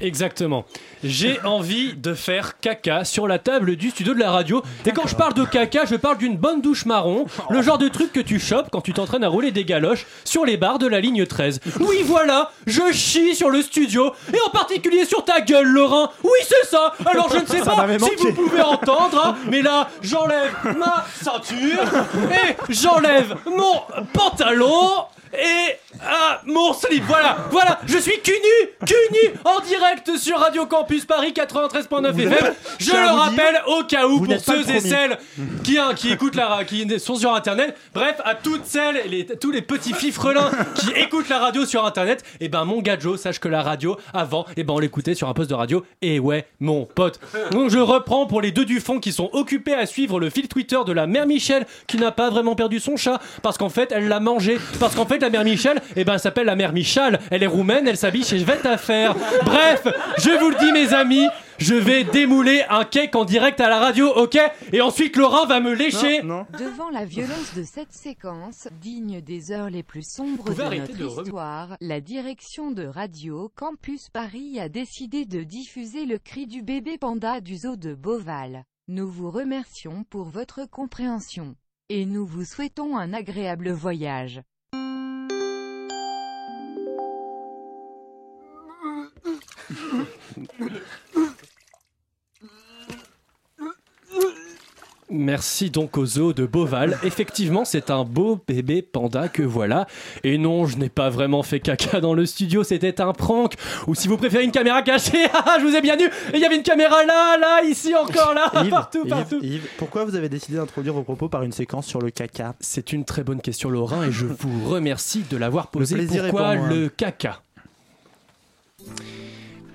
[SPEAKER 1] Exactement. J'ai envie de faire caca sur la table du studio de la radio. Et quand je parle de caca, je parle d'une bonne douche marron, le genre de truc que tu chopes quand tu t'entraînes à rouler des galoches sur les barres de la ligne 13. Oui, voilà, je chie sur le studio, et en particulier sur ta gueule, Laurent. Oui, c'est ça. Alors je ne sais pas si vous pouvez entendre, hein, mais là, j'enlève ma ceinture et j'enlève mon pantalon. Et ah, mon slip, voilà, voilà, je suis cul nu, cul nu, en direct sur Radio Campus Paris 93.9
[SPEAKER 6] Vous
[SPEAKER 1] FM. Je le rappelle au cas où pour ceux et celles qui, hein, qui écoutent la qui sont sur internet. Bref, à toutes celles, et les, tous les petits fifrelins qui écoutent la radio sur internet, et ben mon gars Joe, sache que la radio avant, et ben on l'écoutait sur un poste de radio. Et ouais, mon pote. Donc je reprends pour les deux du fond qui sont occupés à suivre le fil Twitter de la mère Michel qui n'a pas vraiment perdu son chat parce qu'en fait elle l'a mangé. Parce qu'en fait la mère Michel, et ben elle s'appelle la mère Michal. Elle est roumaine, elle s'habille chez Vête à faire. Bref, je vous le dis mes amis. Je vais démouler un cake en direct à la radio, ok? Et ensuite Laurent va me lécher.
[SPEAKER 12] Devant la violence de cette séquence, digne des heures les plus sombres de notre
[SPEAKER 1] de rem-
[SPEAKER 12] histoire, la direction de Radio Campus Paris a décidé de diffuser le cri du bébé panda du zoo de Beauval. Nous vous remercions pour votre compréhension. Et nous vous souhaitons un agréable voyage.
[SPEAKER 1] Merci donc au zoo de Beauval. Effectivement, c'est un beau bébé panda que voilà. Et non, je n'ai pas vraiment fait caca dans le studio, c'était un prank. Ou si vous préférez une caméra cachée, ah, je vous ai bien vu. Et il y avait une caméra là, là, ici encore là,
[SPEAKER 6] Yves,
[SPEAKER 1] partout, partout.
[SPEAKER 6] Yves, pourquoi vous avez décidé d'introduire vos propos par une séquence sur le caca?
[SPEAKER 1] C'est une très bonne question, Laurent, et je vous remercie de l'avoir posée. Pourquoi
[SPEAKER 6] pour
[SPEAKER 1] le caca?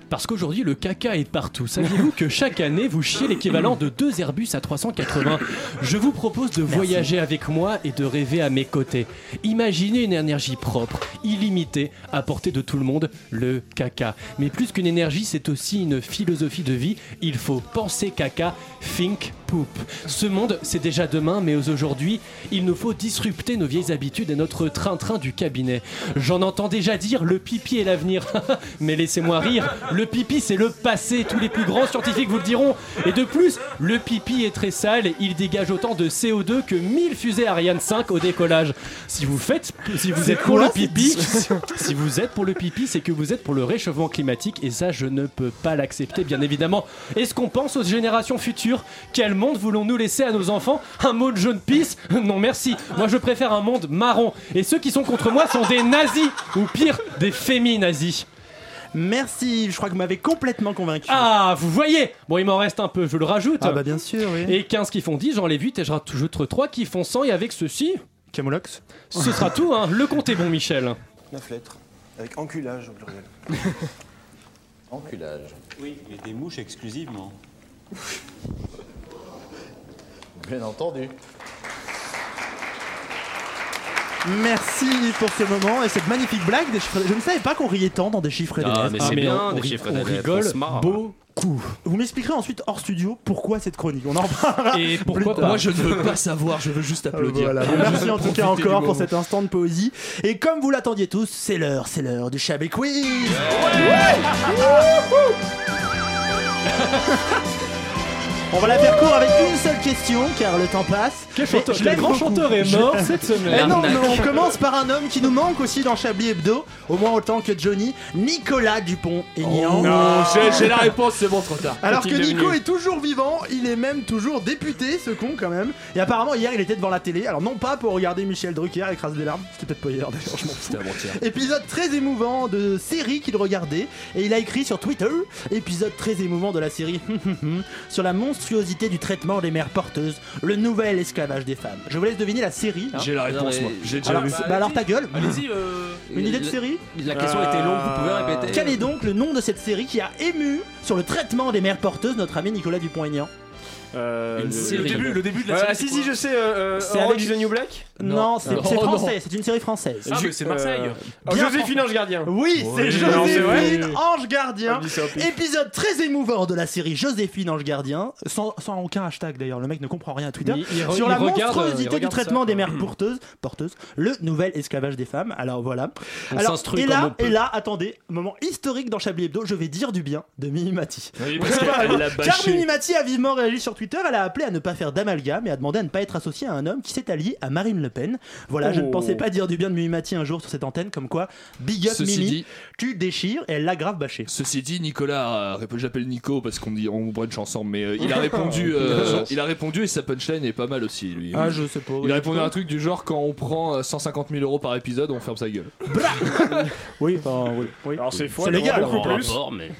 [SPEAKER 1] Parce qu'aujourd'hui, le caca est partout. Saviez-vous que chaque année, vous chiez l'équivalent de deux Airbus à 380 Je vous propose de voyager avec moi et de rêver à mes côtés. Imaginez une énergie propre, illimitée, à portée de tout le monde, le caca. Mais plus qu'une énergie, c'est aussi une philosophie de vie. Il faut penser caca, think Ce monde, c'est déjà demain, mais aujourd'hui, il nous faut disrupter nos vieilles habitudes et notre train-train du cabinet. J'en entends déjà dire le pipi est l'avenir. mais laissez-moi rire, le pipi c'est le passé, tous les plus grands scientifiques vous le diront. Et de plus, le pipi est très sale, il dégage autant de CO2 que 1000 fusées Ariane 5 au décollage. Si vous faites, si vous êtes pour le pipi, si vous êtes pour le pipi, c'est que vous êtes pour le réchauffement climatique et ça je ne peux pas l'accepter bien évidemment. Est-ce qu'on pense aux générations futures? Quel monde voulons-nous laisser à nos enfants Un monde jaune pisse? Non merci. Moi je préfère un monde marron. Et ceux qui sont contre moi sont des nazis ou pire des féminazis.
[SPEAKER 6] Merci, je crois que vous m'avez complètement convaincu.
[SPEAKER 1] Ah, vous voyez Bon, il m'en reste un peu, je le rajoute.
[SPEAKER 6] Ah bah bien sûr, oui.
[SPEAKER 1] Et 15 qui font 10, j'enlève 8 et je rajoute 3 qui font 100 et avec ceci,
[SPEAKER 6] Camoulox
[SPEAKER 1] ce sera tout, hein. Le compte est bon, Michel.
[SPEAKER 13] 9 lettres, avec enculage au pluriel.
[SPEAKER 14] Enculage.
[SPEAKER 15] Oui, et des mouches exclusivement.
[SPEAKER 14] Bien entendu.
[SPEAKER 6] Merci pour ce moment et cette magnifique blague des chiffres. Je ne savais pas qu'on riait tant dans des chiffres et des
[SPEAKER 3] Ah,
[SPEAKER 6] lettres.
[SPEAKER 3] mais c'est
[SPEAKER 1] mais
[SPEAKER 3] bien,
[SPEAKER 1] on-
[SPEAKER 3] des chiffres et
[SPEAKER 1] ri-
[SPEAKER 3] des
[SPEAKER 1] on
[SPEAKER 3] lettres,
[SPEAKER 1] rigole
[SPEAKER 3] on
[SPEAKER 1] beaucoup.
[SPEAKER 6] Vous m'expliquerez ensuite hors studio pourquoi cette chronique. On en reparlera.
[SPEAKER 1] Et
[SPEAKER 6] plus
[SPEAKER 1] pourquoi
[SPEAKER 6] tard.
[SPEAKER 7] Moi, je ne veux pas savoir, je veux juste applaudir.
[SPEAKER 6] Voilà. Merci en tout cas encore pour cet instant de poésie. Et comme vous l'attendiez tous, c'est l'heure, c'est l'heure du Chablis Quiz. On va la faire court avec une seule question car le temps passe.
[SPEAKER 1] Quel chanteur-
[SPEAKER 6] je
[SPEAKER 1] grand
[SPEAKER 6] beaucoup.
[SPEAKER 1] chanteur est
[SPEAKER 6] Je-
[SPEAKER 1] mort cette semaine
[SPEAKER 6] Eh non, mais on commence par un homme qui nous manque aussi dans Chablis Hebdo, au moins autant que Johnny, Nicolas Dupont-Aignan.
[SPEAKER 7] Oh, Non, j'ai- j'ai la réponse, c'est bon, trop tard.
[SPEAKER 6] Alors que Nico
[SPEAKER 7] devenu
[SPEAKER 6] est toujours vivant, il est même toujours député, ce con quand même. Et apparemment hier il était devant la télé, alors non pas pour regarder Michel Drucker écraser des larmes, c'était peut-être pas hier d'ailleurs, je m'en fous. Épisode très émouvant de série qu'il regardait et il a écrit sur Twitter épisode très émouvant de la série sur la monstruosité du traitement des mères porteuses, le nouvel esclavage des femmes. Je vous laisse deviner la série. hein.
[SPEAKER 7] J'ai la réponse, moi. J'ai déjà
[SPEAKER 6] alors,
[SPEAKER 7] vu.
[SPEAKER 6] bah alors ta gueule.
[SPEAKER 9] Allez-y, euh,
[SPEAKER 6] Une idée de série
[SPEAKER 3] La question était longue, vous pouvez répéter
[SPEAKER 6] Quel est donc le nom de cette série qui a ému sur le traitement des mères porteuses notre ami Nicolas Dupont-Aignan?
[SPEAKER 4] Euh,
[SPEAKER 9] Une
[SPEAKER 4] le-
[SPEAKER 9] série.
[SPEAKER 4] le début, le début de la série.
[SPEAKER 9] ah, si,
[SPEAKER 4] c'est
[SPEAKER 9] si, je sais, euh, euh,
[SPEAKER 6] C'est
[SPEAKER 4] Orange
[SPEAKER 6] avec-
[SPEAKER 4] is the New Black
[SPEAKER 6] Non, c'est
[SPEAKER 4] Non.
[SPEAKER 6] c'est
[SPEAKER 4] Oh, non.
[SPEAKER 6] français, c'est une série française.
[SPEAKER 9] Ah, c'est Marseille.
[SPEAKER 4] Oh,
[SPEAKER 6] Bien
[SPEAKER 4] Joséphine Ange Gardien.
[SPEAKER 6] Oui, c'est
[SPEAKER 4] Oui. Non.
[SPEAKER 6] Joséphine Ange Gardien. Épisode très émouvant de la série Joséphine Ange Gardien, sans, sans aucun hashtag d'ailleurs, le mec ne comprend rien à Twitter,
[SPEAKER 1] Il- il re-
[SPEAKER 6] sur
[SPEAKER 1] il
[SPEAKER 6] la
[SPEAKER 1] regarde,
[SPEAKER 6] monstruosité du traitement
[SPEAKER 1] ça,
[SPEAKER 6] des mères porteuses, porteuses, le nouvel esclavage des femmes. Alors voilà.
[SPEAKER 3] On
[SPEAKER 6] Alors,
[SPEAKER 3] s'instruit
[SPEAKER 6] et là, et là, attendez, moment historique dans Chablis Hebdo, je vais dire du bien de Mimi Mati.
[SPEAKER 7] Oui, parce qu'elle l'a
[SPEAKER 6] Car
[SPEAKER 7] bâché.
[SPEAKER 6] Mimi Mati a vivement réagi sur Twitter, elle a appelé à ne pas faire d'amalgame et a demandé à ne pas être associée à un homme qui s'est allié à Marine Le Pen. Voilà, je ne
[SPEAKER 7] Oh.
[SPEAKER 6] pensais pas dire du bien de Mimi Mati un jour sur cette antenne, comme quoi, big up
[SPEAKER 7] Ceci
[SPEAKER 6] Mimi,
[SPEAKER 7] dit-
[SPEAKER 6] tu déchires et elle l'a grave bâché.
[SPEAKER 7] Ceci dit, Nicolas, rép- j'appelle Nico parce qu'on dit on brunch ensemble, mais euh, il a répondu, euh, il a répondu et sa punchline est pas mal aussi lui.
[SPEAKER 6] Ah, je sais pas.
[SPEAKER 7] Il a répondu à un truc du genre quand on prend euh, 150 000 euros par épisode, on ferme sa gueule.
[SPEAKER 6] Oui, enfin, oui. oui.
[SPEAKER 4] Alors c'est faux.
[SPEAKER 6] C'est légal.
[SPEAKER 4] plus.
[SPEAKER 3] rapport, mais.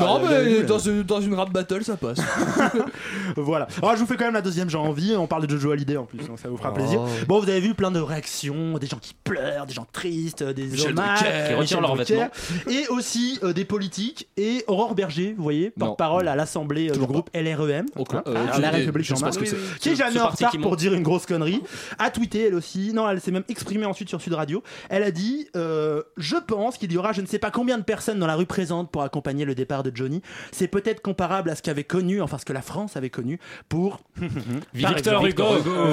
[SPEAKER 7] Non, mais
[SPEAKER 6] vu,
[SPEAKER 7] dans une, dans une rap battle, ça passe.
[SPEAKER 6] Voilà. Alors, je vous fais quand même la deuxième, j'ai envie. On parle de Jojo Hallyday en plus, donc ça vous fera plaisir. Bon, vous avez vu plein de réactions, des gens qui pleurent, des gens tristes, des
[SPEAKER 7] Michel
[SPEAKER 6] hommages,
[SPEAKER 7] Drucker.
[SPEAKER 3] Qui retirent leurs vêtements.
[SPEAKER 6] et aussi euh, des politiques et Aurore Berger, vous voyez, porte-parole à l'assemblée euh, du groupe LREM,
[SPEAKER 7] Ok,
[SPEAKER 6] hein,
[SPEAKER 7] euh,
[SPEAKER 6] à
[SPEAKER 7] aucune
[SPEAKER 6] la. République en marche, qui est jamais en retard pour dire une grosse connerie, a tweeté elle aussi. Non, elle s'est même exprimée ensuite sur Sud Radio. Elle a dit euh, Je pense qu'il y aura je ne sais pas combien de personnes dans la rue présente pour accompagner le départ de Johnny. C'est peut-être comparable à ce qu'avait connu, enfin ce que la France avait connu pour
[SPEAKER 1] Victor Hugo.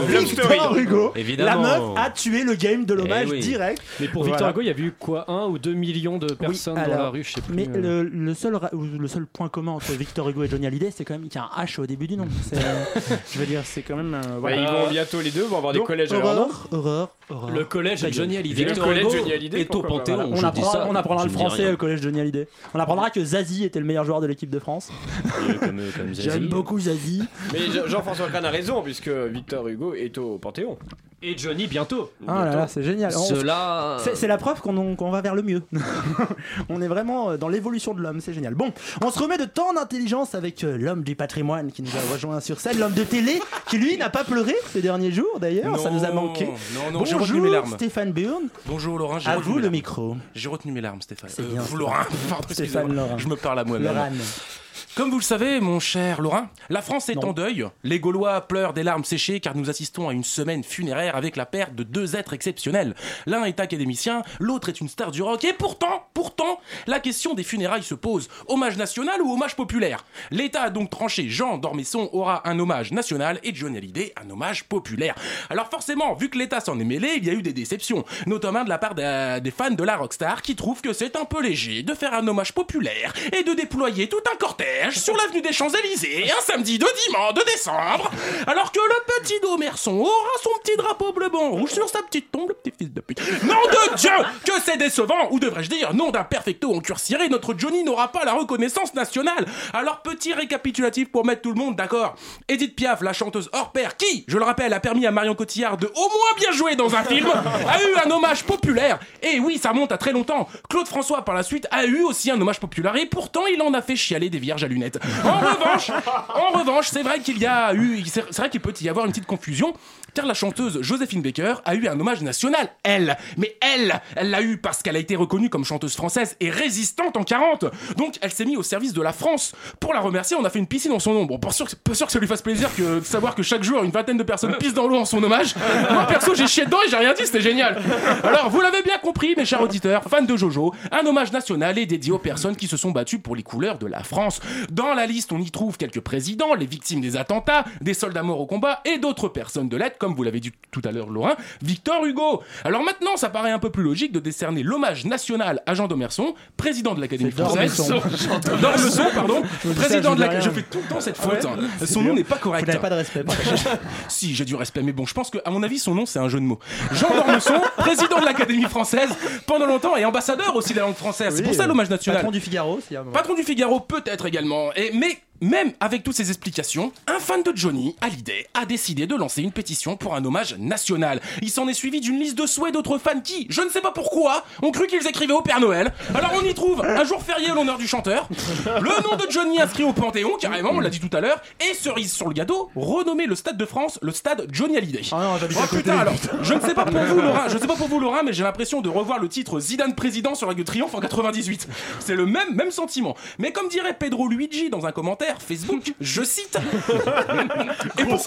[SPEAKER 6] Victor Hugo.
[SPEAKER 3] Évidemment.
[SPEAKER 6] La meuf a tué le game de l'hommage
[SPEAKER 3] Eh oui.
[SPEAKER 6] direct.
[SPEAKER 1] Mais pour
[SPEAKER 6] Voilà.
[SPEAKER 1] Victor Hugo, il y a eu quoi Un ou deux millions de personnes dans
[SPEAKER 6] alors,
[SPEAKER 1] la rue, je sais plus.
[SPEAKER 6] Mais
[SPEAKER 1] euh.
[SPEAKER 6] le, le seul, le seul point commun entre Victor Hugo et Johnny Hallyday, c'est quand même qu'il y a un H au début du nom. Euh, je veux dire, c'est quand même. euh,
[SPEAKER 4] ils vont bientôt les deux vont avoir des
[SPEAKER 6] Donc,
[SPEAKER 4] collèges à leur nom.
[SPEAKER 6] Aurore, Aurore, Aurore.
[SPEAKER 1] Le collège de Johnny. Hallyday.
[SPEAKER 4] Le
[SPEAKER 3] Victor
[SPEAKER 4] collège
[SPEAKER 3] Hugo
[SPEAKER 4] Johnny Hallyday,
[SPEAKER 3] est au Panthéon.
[SPEAKER 6] On,
[SPEAKER 3] je
[SPEAKER 6] apprend-
[SPEAKER 3] dis ça,
[SPEAKER 6] on apprendra le français au collège Johnny Hallyday. On apprendra que Zazie était le meilleur joueur de l'équipe de France.
[SPEAKER 3] Comme, comme
[SPEAKER 4] Mais Jean- Jean-François Crane a raison puisque Victor Hugo est au Panthéon.
[SPEAKER 1] Et Johnny bientôt.
[SPEAKER 6] Ah là là, c'est génial. On-
[SPEAKER 3] Cela.
[SPEAKER 6] C'est c'est la preuve qu'on qu'on va vers le mieux. on est vraiment euh, dans l'évolution de l'homme, c'est génial. Bon, on se remet de tant d'intelligence avec euh, l'homme du patrimoine qui nous a rejoint sur scène, l'homme de télé qui lui n'a pas pleuré ces derniers jours d'ailleurs, ça nous a manqué.
[SPEAKER 9] Non, non, j'ai
[SPEAKER 6] Bonjour
[SPEAKER 9] retenu mes larmes.
[SPEAKER 6] Stéphane Burn,
[SPEAKER 9] Bonjour Laurent, j'ai
[SPEAKER 6] à
[SPEAKER 9] retenu
[SPEAKER 6] vous
[SPEAKER 9] mes
[SPEAKER 6] le
[SPEAKER 9] larmes.
[SPEAKER 6] micro.
[SPEAKER 9] J'ai retenu mes larmes, Stéphane.
[SPEAKER 6] C'est
[SPEAKER 9] Euh,
[SPEAKER 6] bien,
[SPEAKER 9] vous,
[SPEAKER 6] Stéphane.
[SPEAKER 9] Laurent. Pardon,
[SPEAKER 6] Stéphane
[SPEAKER 9] excusez-moi.
[SPEAKER 6] Laurent.
[SPEAKER 9] Je me parle à moi-même.
[SPEAKER 6] Laurent.
[SPEAKER 9] Comme vous le savez, mon cher Laurent, la France est
[SPEAKER 6] Non.
[SPEAKER 9] en deuil. Les Gaulois pleurent des larmes séchées car nous assistons à une semaine funéraire avec la perte de deux êtres exceptionnels. L'un est académicien, l'autre est une star du rock. Et pourtant, pourtant, la question des funérailles se pose. Hommage national ou hommage populaire? L'État a donc tranché. Jean Dormesson aura un hommage national et Johnny Hallyday un hommage populaire. Alors forcément, vu que l'État s'en est mêlé, il y a eu des déceptions, notamment de la part des, des fans de la rockstar qui trouvent que c'est un peu léger de faire un hommage populaire et de déployer tout un cortège sur l'avenue des Champs-Élysées un samedi de dimanche de décembre, alors que le petit Domerson aura son petit drapeau bleu blanc rouge sur sa petite tombe, le petit fils de pute. Nom de Dieu Que c'est décevant, ou devrais-je dire, nom d'un perfecto en cuir ciré, notre Johnny n'aura pas la reconnaissance nationale. Alors petit récapitulatif pour mettre tout le monde d'accord. Edith Piaf, la chanteuse hors pair, qui, je le rappelle, a permis à Marion Cotillard de au moins bien jouer dans un film, a eu un hommage populaire. Et oui, ça remonte à très longtemps. Claude François, par la suite, a eu aussi un hommage populaire, et pourtant il en a fait chialer des vierges à En revanche, en revanche, c'est vrai qu'il y a eu, c'est vrai qu'il peut y avoir une petite confusion, car la chanteuse Joséphine Baker a eu un hommage national, elle. Mais elle, elle l'a eu parce qu'elle a été reconnue comme chanteuse française et résistante en 40. Donc elle s'est mise au service de la France. Pour la remercier, on a fait une piscine en son nom. Bon, pas sûr, pas sûr que ça lui fasse plaisir que de savoir que chaque jour une vingtaine de personnes pissent dans l'eau en son hommage. Moi perso, j'ai chié dedans et j'ai rien dit, c'était génial. Alors, vous l'avez bien compris, mes chers auditeurs, fans de Jojo, un hommage national est dédié aux personnes qui se sont battues pour les couleurs de la France. Dans la liste, on y trouve quelques présidents, les victimes des attentats, des soldats morts au combat et d'autres personnes de l'aide, comme vous l'avez dit tout à l'heure, Laurent, Victor Hugo. Alors maintenant, ça paraît un peu plus logique de décerner l'hommage national à Jean Domerson, président de l'Académie française. Pardon. Président de l'Académie. Je fais tout le temps cette faute.
[SPEAKER 6] Ouais,
[SPEAKER 9] hein. Son nom n'est pas correct.
[SPEAKER 6] Vous n'avez pas de respect.
[SPEAKER 9] si, j'ai du respect, mais bon, je pense que, à mon avis, son nom, c'est un jeu de mots. Jean Dormesson, président de l'Académie française pendant longtemps et ambassadeur aussi de la langue française. c'est pour ça
[SPEAKER 6] euh,
[SPEAKER 9] l'hommage national.
[SPEAKER 6] Patron du Figaro.
[SPEAKER 9] Patron du Figaro peut-être également. Et, mais même avec toutes ces explications, un fan de Johnny, Hallyday, a décidé de lancer une pétition pour un hommage national. Il s'en est suivi d'une liste de souhaits d'autres fans qui, je ne sais pas pourquoi, ont cru qu'ils écrivaient au Père Noël. Alors on y trouve un jour férié à l'honneur du chanteur, le nom de Johnny inscrit au Panthéon, carrément, on l'a dit tout à l'heure, et cerise sur le gâteau, renommé le Stade de France le Stade Johnny Hallyday.
[SPEAKER 6] Ah non,
[SPEAKER 9] Oh
[SPEAKER 6] à
[SPEAKER 9] putain alors, je ne sais pas pour vous Laurent, je ne sais pas pour vous Laurent, mais j'ai l'impression de revoir le titre Zidane président sur l'Arc de Triomphe en 98. C'est le même même sentiment. Mais comme dirait Pedro Luigi dans un commentaire Facebook, je cite et, pour-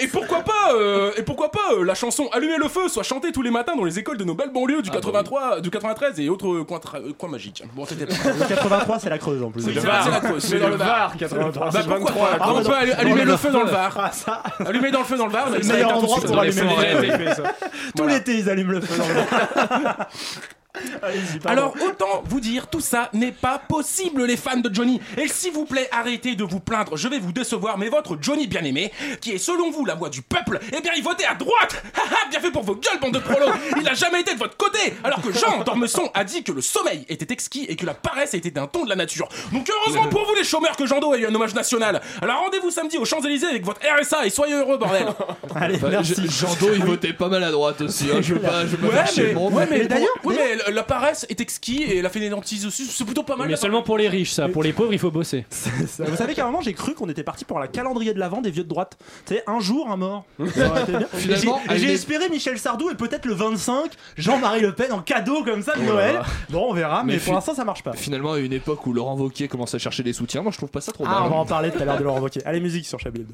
[SPEAKER 9] et pourquoi pas euh, et pourquoi pas euh, la chanson Allumer le feu soit chantée tous les matins dans les écoles de nos belles banlieues du 83 du 93 et autres coins, tra- euh, coins magiques. Bon, c'était pas
[SPEAKER 6] Le 83, c'est la Creuse en plus.
[SPEAKER 9] Oui, c'est la- c'est la Creuse, c'est dans le Var.
[SPEAKER 4] 83,
[SPEAKER 9] Bah,
[SPEAKER 4] c'est
[SPEAKER 9] pourquoi
[SPEAKER 4] 23,
[SPEAKER 9] pas
[SPEAKER 4] la
[SPEAKER 9] On peut allu-
[SPEAKER 6] Dans
[SPEAKER 9] allumer
[SPEAKER 6] le
[SPEAKER 9] le feu dans le. Var.
[SPEAKER 6] Ah, ça.
[SPEAKER 9] Allumer dans le feu dans le Var.
[SPEAKER 6] C'est le
[SPEAKER 9] ça
[SPEAKER 6] meilleur endroit pour allumer les feux. Tout
[SPEAKER 9] Voilà.
[SPEAKER 6] l'été, ils allument le feu dans le.
[SPEAKER 9] Alors autant vous dire, tout ça n'est pas possible les fans de Johnny. Et s'il vous plaît, arrêtez de vous plaindre, je vais vous décevoir, mais votre Johnny bien-aimé, qui est selon vous la voix du peuple, eh bien il votait à droite Haha, Bien fait pour vos gueules, bande de prolos Il n'a jamais été de votre côté Alors que Jean Dormesson a dit que le sommeil était exquis et que la paresse était un ton de la nature. Donc heureusement pour vous les chômeurs que Jean Do a eu un hommage national. Alors rendez-vous samedi aux Champs-Élysées avec votre RSA et soyez heureux, bordel
[SPEAKER 6] Allez,
[SPEAKER 7] Bah,
[SPEAKER 6] merci.
[SPEAKER 7] Il votait pas mal à droite aussi. hein, Je veux pas, je veux pas
[SPEAKER 9] Ouais, mais,
[SPEAKER 7] le monde.
[SPEAKER 9] ouais, mais,
[SPEAKER 6] Mais d'ailleurs-
[SPEAKER 9] mais la- la paresse est exquis et la fainéantise aussi, c'est plutôt pas mal.
[SPEAKER 4] Mais seulement pour les riches, ça. Pour les pauvres, il faut bosser.
[SPEAKER 6] Ça, Vous savez qu'à un moment j'ai cru qu'on était parti pour la calendrier de l'avant des vieux de droite. Tu sais, un jour un mort.
[SPEAKER 7] Finalement,
[SPEAKER 6] j'ai- espéré Michel Sardou et peut-être le 25 Jean-Marie Le Pen en cadeau comme ça de
[SPEAKER 7] Oh
[SPEAKER 6] Noël. Bon, on verra, mais,
[SPEAKER 7] Mais
[SPEAKER 6] pour l'instant ça marche pas.
[SPEAKER 7] Finalement, à une époque où Laurent Wauquiez commence à chercher des soutiens, moi je trouve pas ça trop
[SPEAKER 6] Ah,
[SPEAKER 7] mal.
[SPEAKER 6] on va en parler tout à l'heure de Laurent Wauquiez. Allez, musique sur Chablis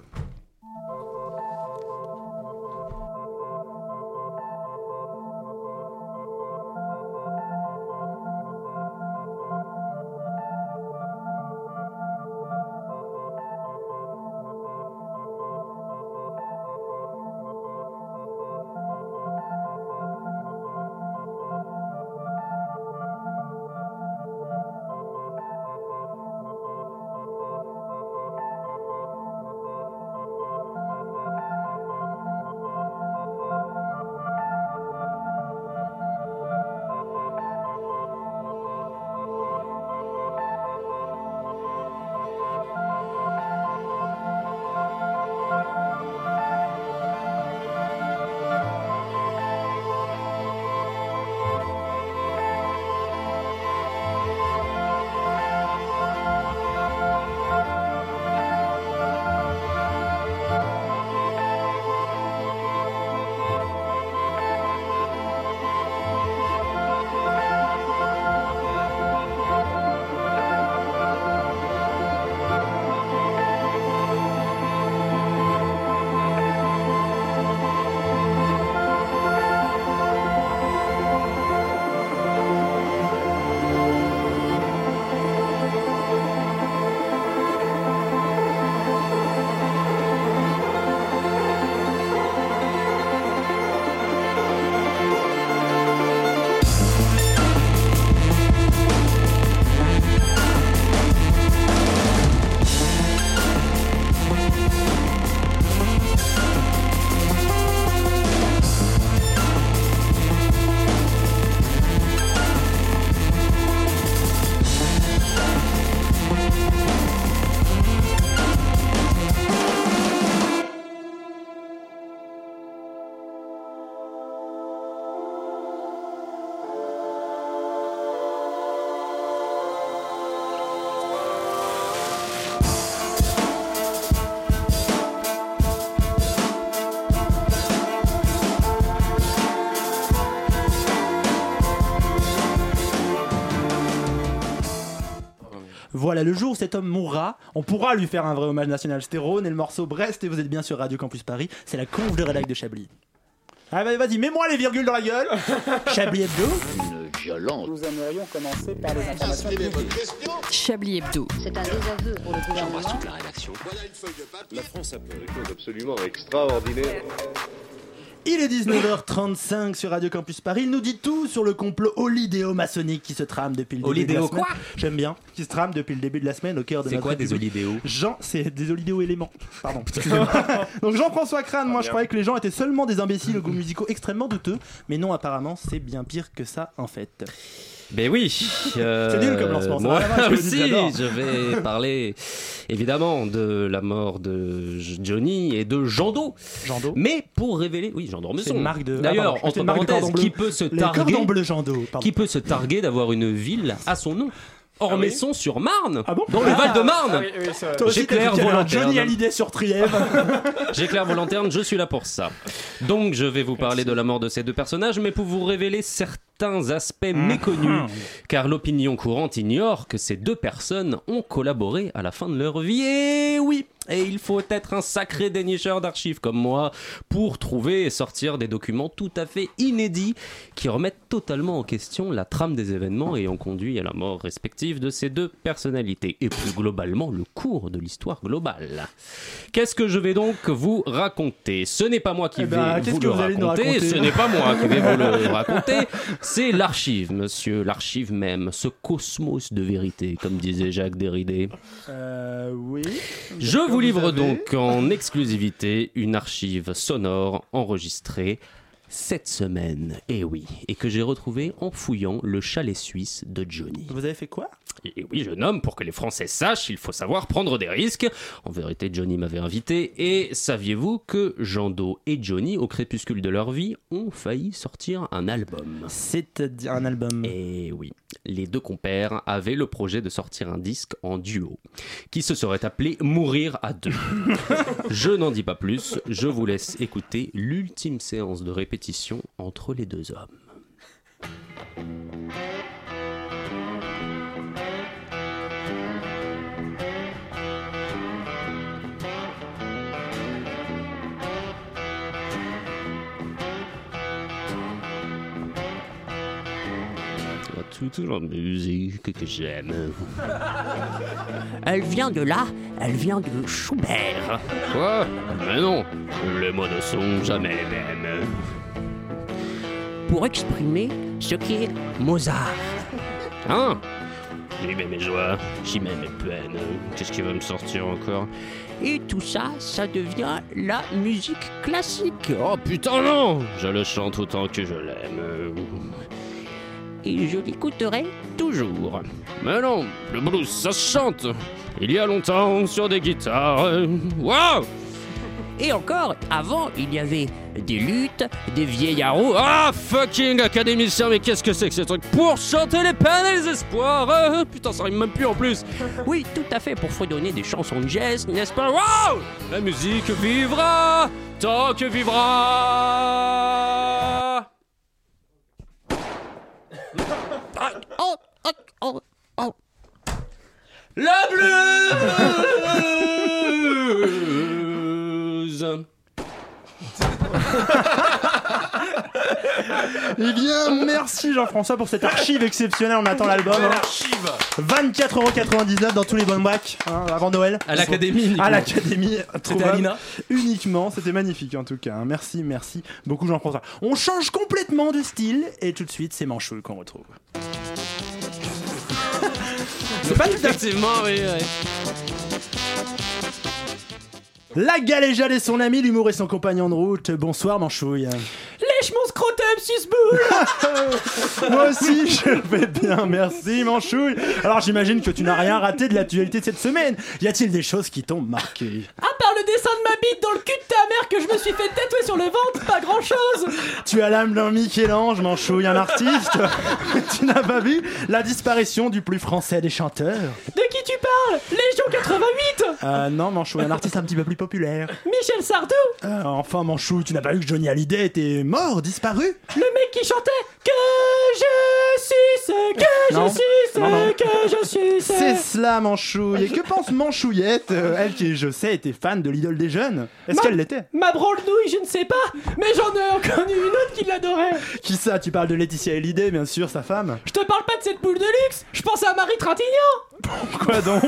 [SPEAKER 6] Voilà, le jour où cet homme mourra, on pourra lui faire un vrai hommage national. C'était Rhône et le morceau Brest, et vous êtes bien sur Radio Campus Paris. C'est la conf de rédac de Chablis. Ah bah vas-y, mets-moi les virgules dans la gueule Chablis Hebdo
[SPEAKER 11] Une violence. Nous aimerions commencer par les informations.
[SPEAKER 10] Chablis Hebdo.
[SPEAKER 16] C'est un désaveu pour le gouvernement.
[SPEAKER 11] la rédaction.
[SPEAKER 17] La France a fait des choses absolument extraordinaires.
[SPEAKER 6] Il est 19h35 sur Radio Campus Paris. Il nous dit tout sur le complot olidéo-maçonnique qui se trame depuis le début de la
[SPEAKER 3] Olidéo
[SPEAKER 6] semaine.
[SPEAKER 3] quoi
[SPEAKER 6] J'aime bien. Qui se trame depuis le début de la semaine au cœur de
[SPEAKER 3] C'est
[SPEAKER 6] notre
[SPEAKER 3] quoi des
[SPEAKER 6] République.
[SPEAKER 3] olidéos
[SPEAKER 6] Jean, c'est des olidéo éléments. Pardon. excusez-moi. Donc Jean-François Crane, moi je croyais que les gens étaient seulement des imbéciles aux goûts musicaux extrêmement douteux, mais non apparemment c'est bien pire que ça en fait.
[SPEAKER 3] Ben oui. euh,
[SPEAKER 6] C'est nul comme lancement, ça
[SPEAKER 3] Moi aussi, je vais parler évidemment de la mort de Johnny et de Jando.
[SPEAKER 6] Jando.
[SPEAKER 3] Mais pour révéler, oui, Jean
[SPEAKER 6] C'est
[SPEAKER 3] Dormesson.
[SPEAKER 6] une marque de.
[SPEAKER 3] D'ailleurs,
[SPEAKER 6] Ah,
[SPEAKER 3] entre
[SPEAKER 6] c'est
[SPEAKER 3] parenthèses, qui peut se targuer,
[SPEAKER 6] Jando.
[SPEAKER 3] qui peut se targuer d'avoir une ville à son nom Ormesson sur Marne,
[SPEAKER 6] Ah bon
[SPEAKER 3] dans le
[SPEAKER 6] Ah,
[SPEAKER 3] Val-de-Marne.
[SPEAKER 4] Ah oui, oui,
[SPEAKER 3] J'éclaire
[SPEAKER 6] un
[SPEAKER 3] volontaire.
[SPEAKER 6] Johnny Hallyday sur Trièves.
[SPEAKER 3] J'éclaire volontaire, je suis là pour ça. Donc je vais vous parler de la mort de ces deux personnages, mais pour vous révéler certains aspects méconnus, car l'opinion courante ignore que ces deux personnes ont collaboré à la fin de leur vie. Et oui, et il faut être un sacré dénicheur d'archives comme moi pour trouver et sortir des documents tout à fait inédits qui remettent totalement en question la trame des événements ayant conduit à la mort respective de ces deux personnalités et plus globalement le cours de l'histoire globale. Qu'est-ce que je vais donc vous raconter? Ce n'est pas moi qui
[SPEAKER 6] Eh
[SPEAKER 3] vais
[SPEAKER 6] ben,
[SPEAKER 3] vous le
[SPEAKER 6] vous
[SPEAKER 3] raconter, ce n'est pas moi qui vais vous le raconter, c'est l'archive, monsieur, l'archive même, ce cosmos de vérité, comme disait Jacques Derrida.
[SPEAKER 6] Euh, oui.
[SPEAKER 3] Je vous livre
[SPEAKER 6] avez-
[SPEAKER 3] donc en exclusivité une archive sonore enregistrée cette semaine, et oui, et que j'ai retrouvée en fouillant le chalet suisse de Johnny.
[SPEAKER 6] Vous avez fait quoi?
[SPEAKER 3] Et oui, jeune homme, pour que les Français sachent, il faut savoir prendre des risques. En vérité, Johnny m'avait invité, et saviez-vous que Jando et Johnny, au crépuscule de leur vie, ont failli sortir un album?
[SPEAKER 6] C'est-à-dire un album?
[SPEAKER 3] Et oui, les deux compères avaient le projet de sortir un disque en duo, qui se serait appelé Mourir à deux. je n'en dis pas plus, je vous laisse écouter l'ultime séance de répétition entre les deux hommes. A toute la musique que j'aime.
[SPEAKER 18] Elle vient de là, elle vient de Schubert.
[SPEAKER 3] Quoi? Mais non, les mots ne sont jamais les mêmes.
[SPEAKER 18] Pour exprimer ce qu'est Mozart.
[SPEAKER 3] Hein J'y mets mes joies, j'y mets mes peines. Qu'est-ce qui va me sortir encore?
[SPEAKER 18] Et tout ça, ça devient la musique classique.
[SPEAKER 3] Oh putain non Je le chante autant que je l'aime.
[SPEAKER 18] Et je l'écouterai toujours.
[SPEAKER 3] Mais non, le blues ça se chante. Il y a longtemps sur des guitares. Waouh
[SPEAKER 18] Et encore, avant, il y avait des luttes, des vieillards.
[SPEAKER 3] Ah fucking académicien, mais qu'est-ce que c'est que ce truc Pour chanter les peines et les espoirs euh, Putain, ça rime même plus en plus
[SPEAKER 18] Oui, tout à fait, pour fredonner des chansons de jazz, n'est-ce pas?
[SPEAKER 3] Waouh La musique vivra tant que vivra
[SPEAKER 18] Oh, oh.
[SPEAKER 3] La blues
[SPEAKER 6] Eh bien, merci Jean-François pour cette archive exceptionnelle. On attend l'album. hein.
[SPEAKER 9] Archive
[SPEAKER 6] 24,99€ dans tous les bonnes bacs hein, avant Noël.
[SPEAKER 3] À l'Académie.
[SPEAKER 6] À l'Académie. trouvable
[SPEAKER 3] Alina
[SPEAKER 6] Uniquement. C'était magnifique en tout cas. hein. Merci, merci beaucoup Jean-François. On change complètement de style et tout de suite, c'est Manchoul qu'on retrouve. c'est pas tout à fait.
[SPEAKER 3] Effectivement, oui, oui.
[SPEAKER 6] La galéjade et son ami, l'humour et son compagnon de route. Bonsoir Manchouille.
[SPEAKER 18] Scrotum, susboule
[SPEAKER 6] Moi aussi, je vais bien, merci Manchouille. Alors j'imagine que tu n'as rien raté de l'actualité de cette semaine. Y a-t-il des choses qui t'ont marqué?
[SPEAKER 18] À part le dessin de ma bite dans le cul de ta mère que je me suis fait tatouer sur le ventre, pas grand chose
[SPEAKER 6] Tu as l'âme d'un Michel-Ange, Manchouille, un artiste. tu n'as pas vu la disparition du plus français des chanteurs?
[SPEAKER 18] De qui tu parles? Légion 88
[SPEAKER 6] Euh, non, Manchouille, un artiste un petit peu plus populaire.
[SPEAKER 18] Michel Sardou
[SPEAKER 6] Euh, enfin, Manchouille, tu n'as pas vu que Johnny Hallyday était mort, disparu
[SPEAKER 18] Le mec qui chantait
[SPEAKER 1] Que je suis ce que
[SPEAKER 6] Non.
[SPEAKER 1] je suis ce
[SPEAKER 6] Non, non.
[SPEAKER 1] que je suis ce.
[SPEAKER 6] C'est cela, Manchouille. Et que pense Manchouillette euh, Elle qui, je sais, était fan de l'idole des jeunes? Est-ce
[SPEAKER 1] Ma-
[SPEAKER 6] qu'elle l'était?
[SPEAKER 1] Ma branle-nouille, je ne sais pas, mais j'en ai connu une autre qui l'adorait.
[SPEAKER 6] Qui ça? Tu parles de Laetitia Hallyday, bien sûr, sa femme?
[SPEAKER 1] Je te parle pas de cette poule de luxe, je pense à Marie Trintignant.
[SPEAKER 6] Pourquoi donc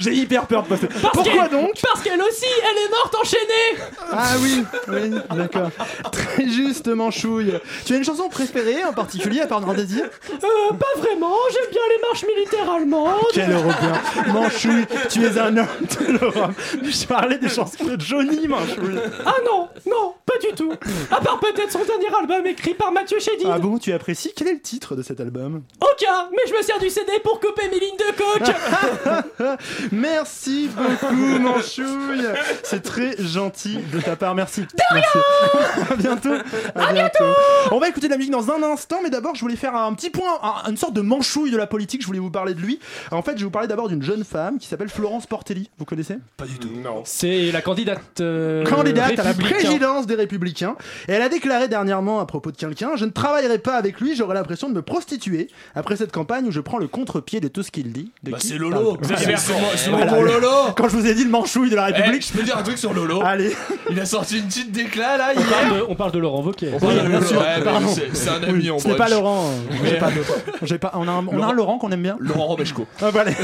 [SPEAKER 6] J'ai hyper peur de passer.
[SPEAKER 1] Parce
[SPEAKER 6] Pourquoi donc
[SPEAKER 1] Parce qu'elle aussi, elle est morte enchaînée.
[SPEAKER 6] Ah oui, oui, d'accord. Très juste, Manchouille. Tu as une chanson préférée en particulier à part Noir Désir
[SPEAKER 1] Euh, pas vraiment, j'aime bien les marches militaires allemandes.
[SPEAKER 6] Quel européen Manchouille, tu es un homme de l'Europe. Je parlais des chansons de Johnny, Manchouille.
[SPEAKER 1] Ah non, non, pas du tout. À part peut-être son dernier album écrit par Mathieu Chédid.
[SPEAKER 6] Ah bon, tu apprécies? Quel est le titre de cet album?
[SPEAKER 1] Aucun, mais je me sers du CD pour couper mes lignes de coke.
[SPEAKER 6] Merci beaucoup, Manchouille. C'est très gentil de ta part. Merci. Merci. à bientôt. À, bientôt. On va écouter de la musique dans un instant, mais d'abord, je voulais faire un petit point, un- une sorte de manchouille de la politique. Je voulais vous parler de lui. En fait, je vais vous parler d'abord d'une jeune femme qui s'appelle Florence Portelli. Vous connaissez?
[SPEAKER 4] Pas du tout. Non.
[SPEAKER 1] C'est la candidate. euh,
[SPEAKER 6] candidate à la présidence des Républicains. Et elle a déclaré dernièrement à propos de quelqu'un Je ne travaillerai pas avec lui, j'aurai l'impression de me prostituer. Après cette campagne où je prends le contre-pied de tout ce qu'il dit. De
[SPEAKER 7] Bah, c'est Lolo. C'est
[SPEAKER 6] Voilà,
[SPEAKER 7] Lolo.
[SPEAKER 6] Quand je vous ai dit le manchouille de la
[SPEAKER 7] Eh,
[SPEAKER 6] République.
[SPEAKER 7] je peux dire un truc sur Lolo.
[SPEAKER 6] Allez.
[SPEAKER 7] Il a sorti une petite déclat là
[SPEAKER 1] On parle, de, on parle de Laurent Wauquiez.
[SPEAKER 7] On parle de
[SPEAKER 6] bien sûr, pardon.
[SPEAKER 7] c'est- C'est un ami
[SPEAKER 6] Oui,
[SPEAKER 7] en
[SPEAKER 6] Ce n'est pas
[SPEAKER 7] brunch.
[SPEAKER 6] Laurent. euh,
[SPEAKER 7] Mais-
[SPEAKER 6] j'ai pas de- j'ai pas- on a un, on a un Laurent qu'on aime bien.
[SPEAKER 7] Laurent Romeshko.
[SPEAKER 6] Ah, voilà.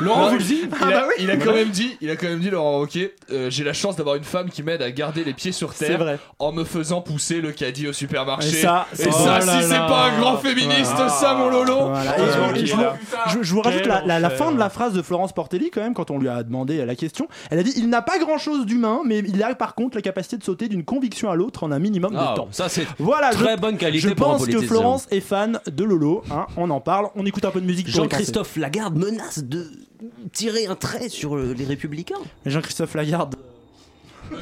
[SPEAKER 7] Laurent Voulzy,
[SPEAKER 6] ah
[SPEAKER 7] il,
[SPEAKER 6] bah
[SPEAKER 7] a,
[SPEAKER 6] oui.
[SPEAKER 7] il a quand même dit, il a quand même dit Laurent Roquet, euh, j'ai la chance d'avoir une femme qui m'aide à garder les pieds sur
[SPEAKER 6] C'est
[SPEAKER 7] terre
[SPEAKER 6] vrai.
[SPEAKER 7] en me faisant pousser le caddie au supermarché.
[SPEAKER 6] Et ça,
[SPEAKER 7] Et
[SPEAKER 6] c'est-
[SPEAKER 7] ça,
[SPEAKER 6] oh là
[SPEAKER 7] si c'est
[SPEAKER 6] là.
[SPEAKER 7] pas un grand féministe,
[SPEAKER 6] Voilà.
[SPEAKER 7] ça mon Lolo.
[SPEAKER 6] Voilà. Et je- vous- je- je vous rajoute la, la- la
[SPEAKER 1] enfer.
[SPEAKER 6] fin de la phrase de Florence Portelli quand même quand on lui a demandé la question. Elle a dit il n'a pas grand chose d'humain, mais il a par contre la capacité de sauter d'une conviction à l'autre en un minimum
[SPEAKER 19] Ah,
[SPEAKER 6] de temps.
[SPEAKER 19] ça c'est
[SPEAKER 6] Voilà,
[SPEAKER 19] très
[SPEAKER 6] je,
[SPEAKER 19] bonne qualité
[SPEAKER 6] je
[SPEAKER 19] pour un
[SPEAKER 6] pense que
[SPEAKER 19] politicien.
[SPEAKER 6] Florence est fan de Lolo. hein, on en parle. On écoute un peu de musique. pour.
[SPEAKER 3] Jean-Christophe Lagarde menace de tirer un trait sur euh, les républicains.
[SPEAKER 6] Jean-Christophe Lagarde.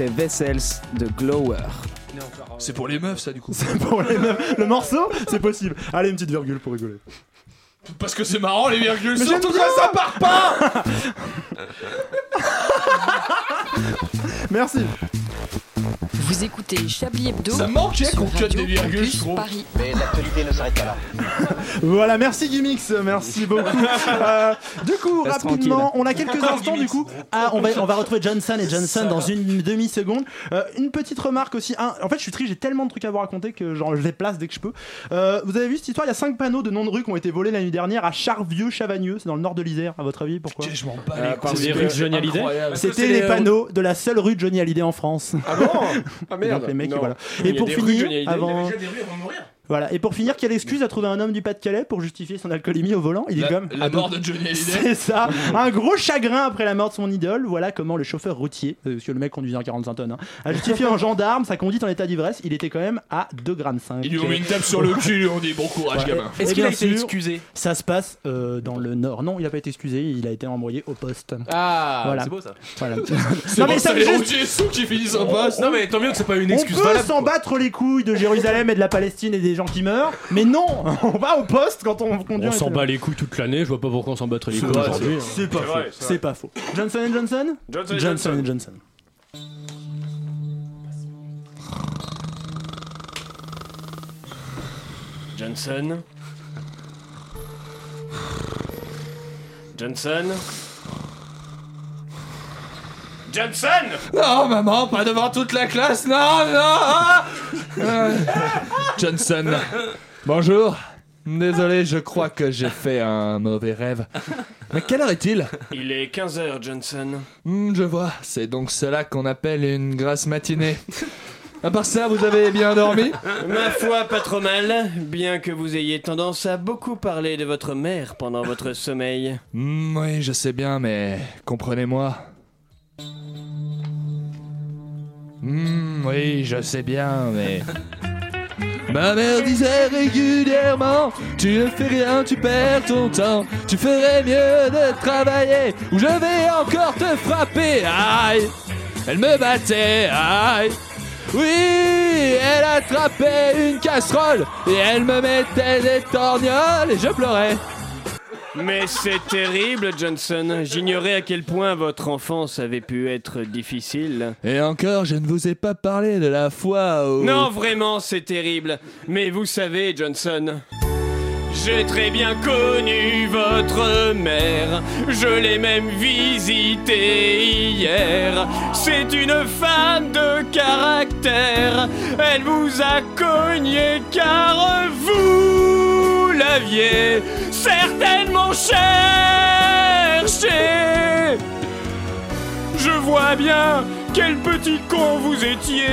[SPEAKER 2] C'était Vessels de Glower.
[SPEAKER 7] C'est pour les meufs ça du coup.
[SPEAKER 6] C'est pour les meufs. Le morceau, c'est possible. Allez, une petite virgule pour rigoler.
[SPEAKER 7] Parce que c'est marrant les virgules,
[SPEAKER 6] Mais
[SPEAKER 7] surtout quand ça part pas.
[SPEAKER 6] Merci.
[SPEAKER 10] Vous écoutez Chablis Hebdo.
[SPEAKER 7] Ça manquait
[SPEAKER 10] sur
[SPEAKER 7] qu'on des virgules, je trouve.
[SPEAKER 10] Paris.
[SPEAKER 14] Mais l'actualité ne s'arrête pas là.
[SPEAKER 6] Voilà, merci Gimmix, merci beaucoup. Euh, du coup,
[SPEAKER 2] Reste
[SPEAKER 6] rapidement,
[SPEAKER 2] tranquille.
[SPEAKER 6] on a quelques instants du coup. Ah, on va, on va retrouver Johnson et Johnson dans une demi seconde. Euh, une petite remarque aussi. Un- en fait, je suis triste, j'ai tellement de trucs à vous raconter que genre je les place dès que je peux. Euh, vous avez vu cette histoire? Il y a 5 panneaux de noms de rue qui ont été volés la nuit dernière à Charvieux-Chavagneux, c'est dans le nord de l'Isère. À votre avis, pourquoi?
[SPEAKER 7] Je m'en bats les
[SPEAKER 1] rues.
[SPEAKER 6] C'était les panneaux de la seule rue de Johnny Hallyday en France.
[SPEAKER 4] Ah bon? Ah
[SPEAKER 6] Et
[SPEAKER 4] merde.
[SPEAKER 6] donc les mecs,
[SPEAKER 4] Non.
[SPEAKER 6] voilà.
[SPEAKER 4] Il y
[SPEAKER 6] Et pour finir, avant.
[SPEAKER 9] Déjà des rues avant de mourir.
[SPEAKER 6] Voilà. Et pour finir, quelle excuse a trouvé un homme du Pas-de-Calais pour justifier son alcoolémie au volant? Il est
[SPEAKER 7] La-
[SPEAKER 6] comme
[SPEAKER 7] la mort de Johnny Hallyday.
[SPEAKER 6] C'est ça. Un gros chagrin après la mort de son idole. Voilà comment le chauffeur routier, euh, parce que le mec conduisait en 45 tonnes, hein, a justifié en gendarme sa conduite en état d'ivresse. Il était quand même à 2 grammes 5.
[SPEAKER 7] Ils lui ont mis une tape sur le cul, on dit bon courage, gamin.
[SPEAKER 1] Est-ce qu'il a été
[SPEAKER 6] sûr,
[SPEAKER 1] excusé?
[SPEAKER 6] Ça se passe euh, dans le nord. Non, il n'a pas été excusé. Il a été envoyé au poste.
[SPEAKER 1] Ah,
[SPEAKER 6] Voilà.
[SPEAKER 1] c'est beau ça.
[SPEAKER 6] Voilà.
[SPEAKER 7] C'est
[SPEAKER 6] Non, mais ça
[SPEAKER 7] les
[SPEAKER 6] juste-
[SPEAKER 7] routiers sous qui finissent en poste.
[SPEAKER 9] Non mais tant mieux que c'est pas une
[SPEAKER 6] On
[SPEAKER 9] excuse
[SPEAKER 6] peut
[SPEAKER 9] valable.
[SPEAKER 6] s'en battre les couilles de Jérusalem et de la Palestine et des gens qui meurent, mais non, on va au poste quand on conduit.
[SPEAKER 1] On s'en bat les couilles toute l'année, je vois pas pourquoi on s'en battrait les couilles aujourd'hui. hein.
[SPEAKER 6] C'est pas
[SPEAKER 4] C'est
[SPEAKER 6] faux.
[SPEAKER 4] C'est
[SPEAKER 6] pas faux. Johnson Johnson?
[SPEAKER 4] Johnson
[SPEAKER 6] Johnson Johnson.
[SPEAKER 4] Johnson. Johnson. Johnson
[SPEAKER 7] Non, maman, pas devant toute la classe, non, non Euh, Johnson. Bonjour. Désolé, je crois que j'ai fait un mauvais rêve. Mais quelle heure est-il?
[SPEAKER 4] Il est 15h, Johnson.
[SPEAKER 7] Hmm, Je vois, c'est donc cela qu'on appelle une grasse matinée. À part ça, vous avez bien dormi?
[SPEAKER 4] Ma foi, pas trop mal, bien que vous ayez tendance à beaucoup parler de votre mère pendant votre sommeil.
[SPEAKER 7] Hmm, Oui, je sais bien, mais comprenez-moi. Hmm, oui, je sais bien, mais... Ma mère disait régulièrement Tu ne fais rien, tu perds ton temps. Tu ferais mieux de travailler Ou je vais encore te frapper. Aïe Elle me battait, aïe. Oui, elle attrapait une casserole Et elle me mettait des torgnoles Et je pleurais
[SPEAKER 4] Mais c'est terrible, Johnson. J'ignorais à quel point votre enfance avait pu être difficile.
[SPEAKER 7] Et encore, je ne vous ai pas parlé de la fois où...
[SPEAKER 4] Non, vraiment, c'est terrible. Mais vous savez, Johnson. J'ai très bien connu votre mère, je l'ai même visitée hier. C'est une femme de caractère, elle vous a cogné car vous l'aviez certainement cherché. Je vois bien quel petit con vous étiez.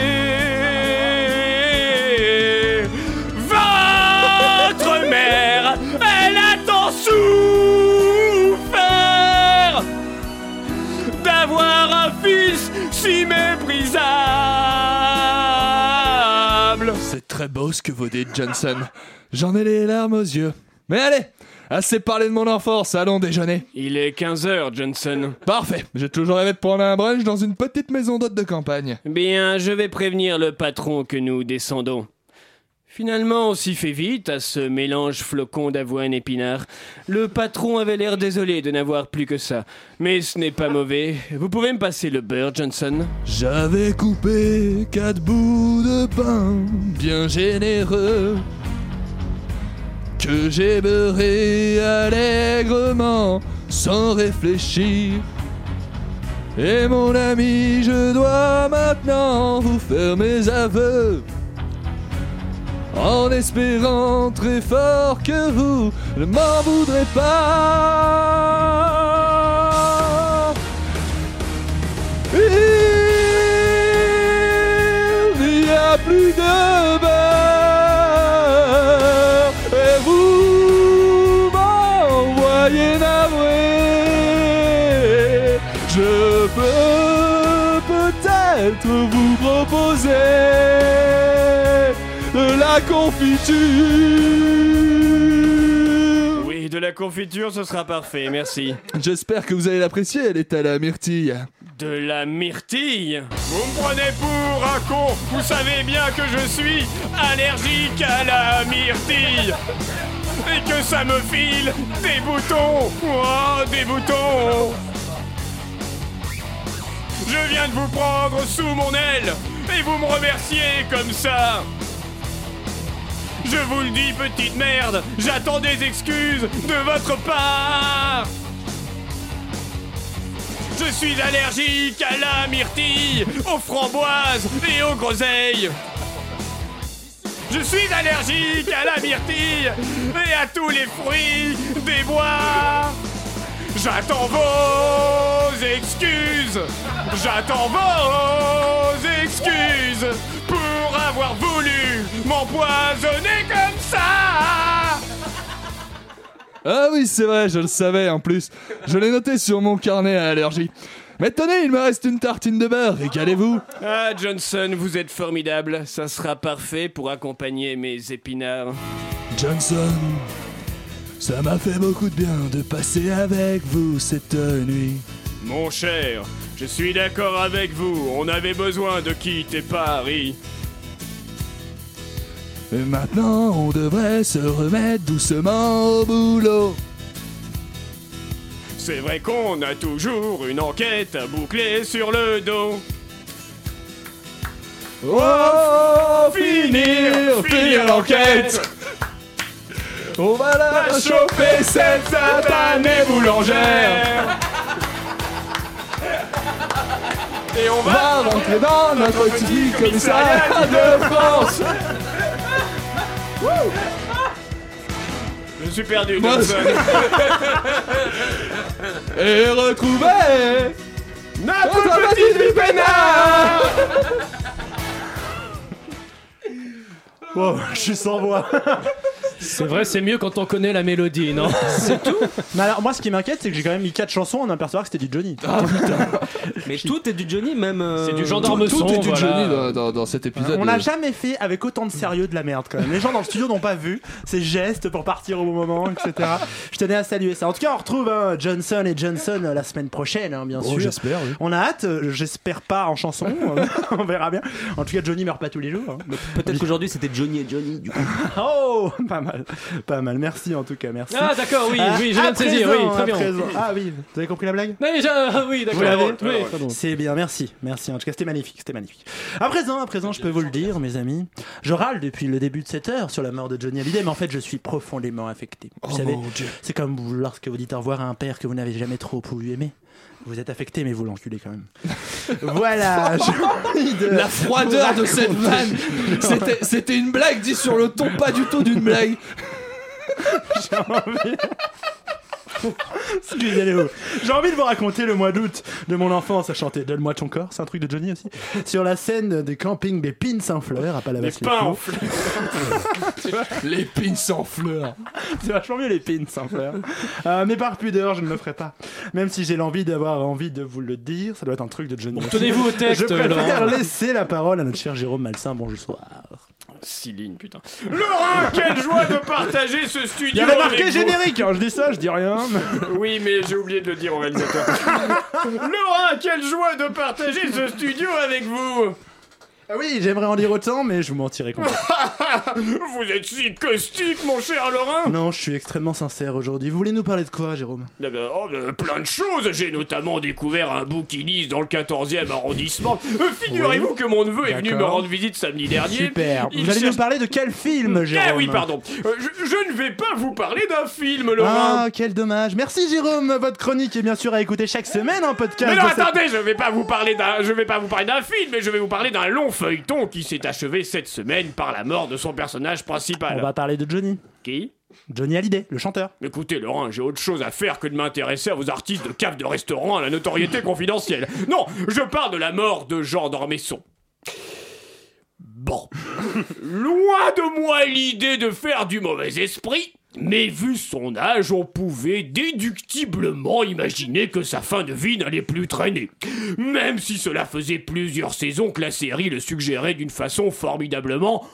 [SPEAKER 4] Votre mère, elle a tant souffert d'avoir un fils si méprisable.
[SPEAKER 7] C'est très beau ce que vous dites, Johnson. J'en ai les larmes aux yeux. Mais allez, assez parlé de mon enfance, allons déjeuner.
[SPEAKER 4] Il est 15h, Johnson.
[SPEAKER 7] Parfait, j'ai toujours rêvé de prendre un brunch dans une petite maison d'hôte de campagne.
[SPEAKER 4] Bien, je vais prévenir le patron que nous descendons. Finalement, on s'y fait vite à ce mélange flocon d'avoine épinard. Le patron avait l'air désolé de n'avoir plus que ça. Mais ce n'est pas mauvais. Vous pouvez me passer le beurre, Johnson?
[SPEAKER 7] J'avais coupé quatre bouts de pain bien généreux que j'ai beurré allègrement sans réfléchir. Et mon ami, je dois maintenant vous faire mes aveux. En espérant très fort que vous ne m'en voudrez pas. Peut-être vous proposer de la confiture.
[SPEAKER 4] Oui, de la confiture, ce sera parfait, merci.
[SPEAKER 7] J'espère que vous allez l'apprécier, elle est à la myrtille.
[SPEAKER 4] De la myrtille? Vous me prenez pour un con Vous savez bien que je suis allergique à la myrtille Et que ça me file des boutons Oh, des boutons Je viens de vous prendre sous mon aile Et vous me remerciez comme ça Je vous le dis, petite merde J'attends des excuses de votre part je suis allergique à la myrtille, aux framboises et aux groseilles. Je suis allergique à la myrtille et à tous les fruits des bois. J'attends vos excuses. J'attends vos excuses pour avoir voulu m'empoisonner comme ça.
[SPEAKER 7] Ah oui, c'est vrai, je le savais en plus. Je l'ai noté sur mon carnet à allergie. Mais tenez, il me reste une tartine de beurre, régalez-vous
[SPEAKER 4] Ah, Johnson, vous êtes formidable. Ça sera parfait pour accompagner mes épinards.
[SPEAKER 7] Johnson, ça m'a fait beaucoup de bien de passer avec vous cette nuit.
[SPEAKER 4] Mon cher, je suis d'accord avec vous. On avait besoin de quitter Paris.
[SPEAKER 7] Et maintenant, on devrait se remettre doucement au boulot.
[SPEAKER 4] C'est vrai qu'on a toujours une enquête à boucler sur le dos.
[SPEAKER 7] Oh, finir, finir l'enquête. On va la chauffer cette satanée boulangère.
[SPEAKER 4] Et on
[SPEAKER 7] va rentrer dans notre petit commissariat de France.
[SPEAKER 4] Je suis perdu,
[SPEAKER 7] Moi. Et retrouver
[SPEAKER 4] Notre petite vie peinard
[SPEAKER 6] Wow, je suis sans voix.
[SPEAKER 1] C'est vrai, c'est mieux quand on connaît la mélodie, non
[SPEAKER 6] C'est tout Mais alors, moi, ce qui m'inquiète, c'est que j'ai quand même mis 4 chansons en apercevant que c'était du Johnny.
[SPEAKER 3] Mais tout est du Johnny, même. euh,
[SPEAKER 1] C'est du gendarme
[SPEAKER 7] Tout
[SPEAKER 1] son,
[SPEAKER 7] est du
[SPEAKER 1] voilà.
[SPEAKER 7] Johnny dans, dans- dans cet épisode.
[SPEAKER 6] On n'a jamais fait avec autant de sérieux de la merde quand même. Les gens dans le studio n'ont pas vu ces gestes pour partir au bon moment, etc. Je tenais à saluer ça. En tout cas, on retrouve hein, Johnson et Johnson euh, la semaine prochaine, hein, bien
[SPEAKER 7] Oh,
[SPEAKER 6] sûr.
[SPEAKER 7] j'espère, oui.
[SPEAKER 6] On a hâte, euh, j'espère pas en chanson, on verra bien. En tout cas, Johnny meurt pas tous les jours. hein.
[SPEAKER 8] Peut-être qu'aujourd'hui c'était Johnny et Johnny du coup.
[SPEAKER 6] Oh, pas mal, pas mal. Merci en tout cas, merci.
[SPEAKER 1] Ah, d'accord, oui,
[SPEAKER 6] Ah,
[SPEAKER 1] oui, je viens de saisir, oui, très bien.
[SPEAKER 6] présent. Ah oui, vous avez compris la blague?
[SPEAKER 1] Oui,
[SPEAKER 6] Vous
[SPEAKER 1] d'accord.
[SPEAKER 6] l'avez?
[SPEAKER 1] Oui, drôle.
[SPEAKER 6] C'est bien, merci. Merci. En tout cas, c'était magnifique. C'était magnifique. À présent, à présent, je peux vous le dire, mes amis. Je râle depuis le début de cette heure sur la mort de Johnny Hallyday, mais en fait, je suis profondément affecté. Vous
[SPEAKER 7] Oh
[SPEAKER 6] savez, c'est comme lorsque vous dites au revoir à un père que vous n'avez jamais trop pu aimer. Vous êtes affecté, mais vous l'enculez quand même. voilà. j'ai envie de
[SPEAKER 7] La froideur de cette vanne. C'était- C'était une blague dit sur le ton pas du tout d'une blague.
[SPEAKER 6] J'ai envie. Excusez-le. J'ai envie de vous raconter le mois d'août de mon enfance à chanter Donne-moi ton corps, c'est un truc de Johnny aussi. Sur la scène des campings des Pins sans fleurs à palavas
[SPEAKER 4] Les pains en fleurs.
[SPEAKER 7] Les pins sans fleurs.
[SPEAKER 6] C'est vachement mieux les pins sans fleurs. Euh, mais par pudeur, je ne le ferai pas. Même si j'ai l'envie d'avoir envie de vous le dire, ça doit être un truc de Johnny.
[SPEAKER 1] tenez-vous au texte,
[SPEAKER 6] Je préfère
[SPEAKER 1] Laurent.
[SPEAKER 6] laisser la parole à notre cher Jérôme Malsain. Bonjour.
[SPEAKER 4] Six lignes, putain. Laurent, quelle joie de partager ce
[SPEAKER 6] Il y
[SPEAKER 4] studio
[SPEAKER 6] avait
[SPEAKER 4] avec
[SPEAKER 6] marqué générique, hein, je dis ça, je dis rien.
[SPEAKER 4] Oui, mais j'ai oublié de le dire au réalisateur. Laurent, quelle joie de partager ce studio avec vous
[SPEAKER 6] Ah oui, j'aimerais en dire autant, mais je vous mentirais complètement.
[SPEAKER 4] Vous êtes si caustique, mon cher Laurent
[SPEAKER 6] non, je suis extrêmement sincère aujourd'hui. Vous voulez nous parler de quoi, Jérôme?
[SPEAKER 4] Eh ben, oh, ben, plein de choses. J'ai notamment découvert un bouquiniste dans le 14e arrondissement. Euh, Figurez-vous que mon neveu est venu me rendre visite samedi dernier.
[SPEAKER 6] Super.
[SPEAKER 4] Il
[SPEAKER 6] Vous allez
[SPEAKER 4] cherche-
[SPEAKER 6] nous parler de quel film, Jérôme
[SPEAKER 4] Ah oui, pardon. Euh, je, je ne vais pas vous parler d'un film, Laurent.
[SPEAKER 6] Ah, quel dommage. Merci, Jérôme. Votre chronique est bien sûr à écouter chaque semaine en podcast.
[SPEAKER 4] Mais non,
[SPEAKER 6] de cette-
[SPEAKER 4] attendez, je vais pas vous parler d'un, je vais pas vous parler d'un film, mais je vais vous parler d'un long feuilleton qui s'est achevé cette semaine par la mort de son personnage principal.
[SPEAKER 6] On va parler de Johnny.
[SPEAKER 4] Qui?
[SPEAKER 6] Johnny Hallyday, le chanteur.
[SPEAKER 4] Écoutez, Laurent, j'ai autre chose à faire que de m'intéresser à vos artistes de cave de restaurant à la notoriété confidentielle. Non, je parle de la mort de Jean d'Ormesson. Bon. Loin de moi l'idée de faire du mauvais esprit, mais vu son âge, on pouvait déductiblement imaginer que sa fin de vie n'allait plus traîner. Même si cela faisait plusieurs saisons que la série le suggérait d'une façon formidablement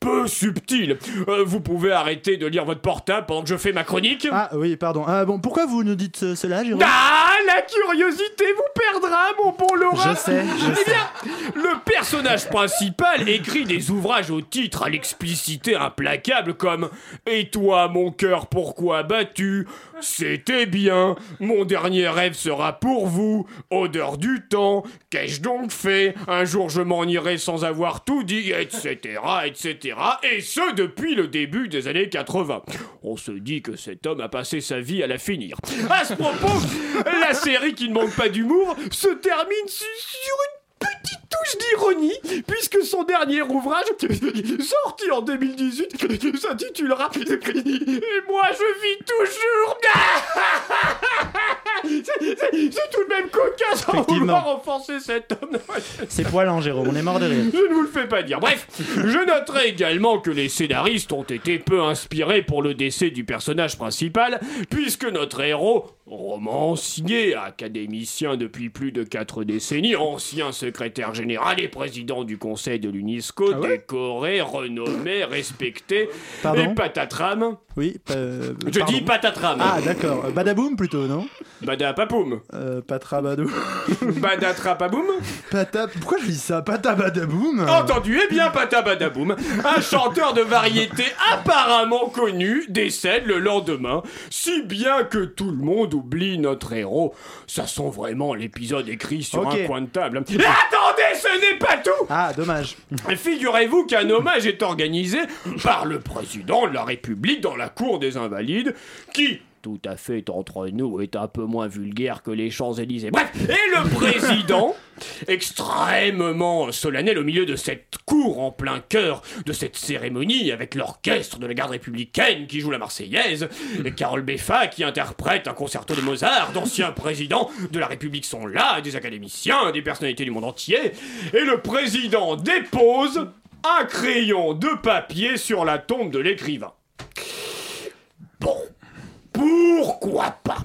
[SPEAKER 4] peu subtile. Euh, vous pouvez arrêter de lire votre portable pendant que je fais ma chronique
[SPEAKER 6] Ah oui, pardon. Ah bon, pourquoi vous nous dites euh, cela, Jérôme?
[SPEAKER 4] Ah, la curiosité vous perdra, mon bon Laurent
[SPEAKER 6] Je sais, je
[SPEAKER 4] Eh
[SPEAKER 6] sais.
[SPEAKER 4] Le personnage principal écrit des ouvrages au titre à l'explicité implacable comme « Et toi, mon cœur, pourquoi battu? C'était bien, mon dernier rêve sera pour vous, odeur du temps, qu'ai-je donc fait? Un jour je m'en irai sans avoir tout dit, etc., etc. » Et ce, depuis le début des années 80. On se dit que cet homme a passé sa vie à la finir. À ce propos, la série qui ne manque pas d'humour se termine su- sur une petite touche d'ironie, puisque son dernier ouvrage, sorti en 2018, s'intitulera Et moi je vis toujours C'est- tout de même cocasse
[SPEAKER 6] Effectivement.
[SPEAKER 4] vouloir offenser cet homme.
[SPEAKER 6] C'est poilant, Jérôme, on est mort de rire.
[SPEAKER 4] Je ne vous le fais pas dire. Bref, je noterai également que les scénaristes ont été peu inspirés pour le décès du personnage principal, puisque notre héros, romancier, académicien depuis plus de 4 décennies, ancien secrétaire général et président du conseil de l'UNESCO, décoré, renommé, respecté,
[SPEAKER 6] Pardon
[SPEAKER 4] et patatram.
[SPEAKER 6] Oui, euh,
[SPEAKER 4] Je
[SPEAKER 6] pardon.
[SPEAKER 4] dis patatram.
[SPEAKER 6] Ah, d'accord. Euh, Badaboum plutôt, non
[SPEAKER 4] Badapapoum.
[SPEAKER 6] Euh, Patrabadou.
[SPEAKER 4] Badatrapaboum.
[SPEAKER 6] Pata. Pourquoi je dis ça Patabadaboum
[SPEAKER 4] Entendu, eh bien, Patabadaboum, un chanteur de variété apparemment connu, décède le lendemain, si bien que tout le monde oublie notre héros. Ça sent vraiment l'épisode écrit sur un coin de table. Et attendez, ce n'est pas tout
[SPEAKER 6] Ah, dommage.
[SPEAKER 4] Figurez-vous qu'un hommage est organisé par le président de la République dans la cour des Invalides, qui, tout à fait entre nous, est un peu moins vulgaire que les Champs-Élysées. Bref, et le président, extrêmement solennel au milieu de cette cour en plein cœur de cette cérémonie, avec l'orchestre de la garde républicaine qui joue la Marseillaise, et Carole Beffa qui interprète un concerto de Mozart, d'anciens présidents de la République sont là, des académiciens, des personnalités du monde entier, et le président dépose un crayon de papier sur la tombe de l'écrivain. Bon, pourquoi pas?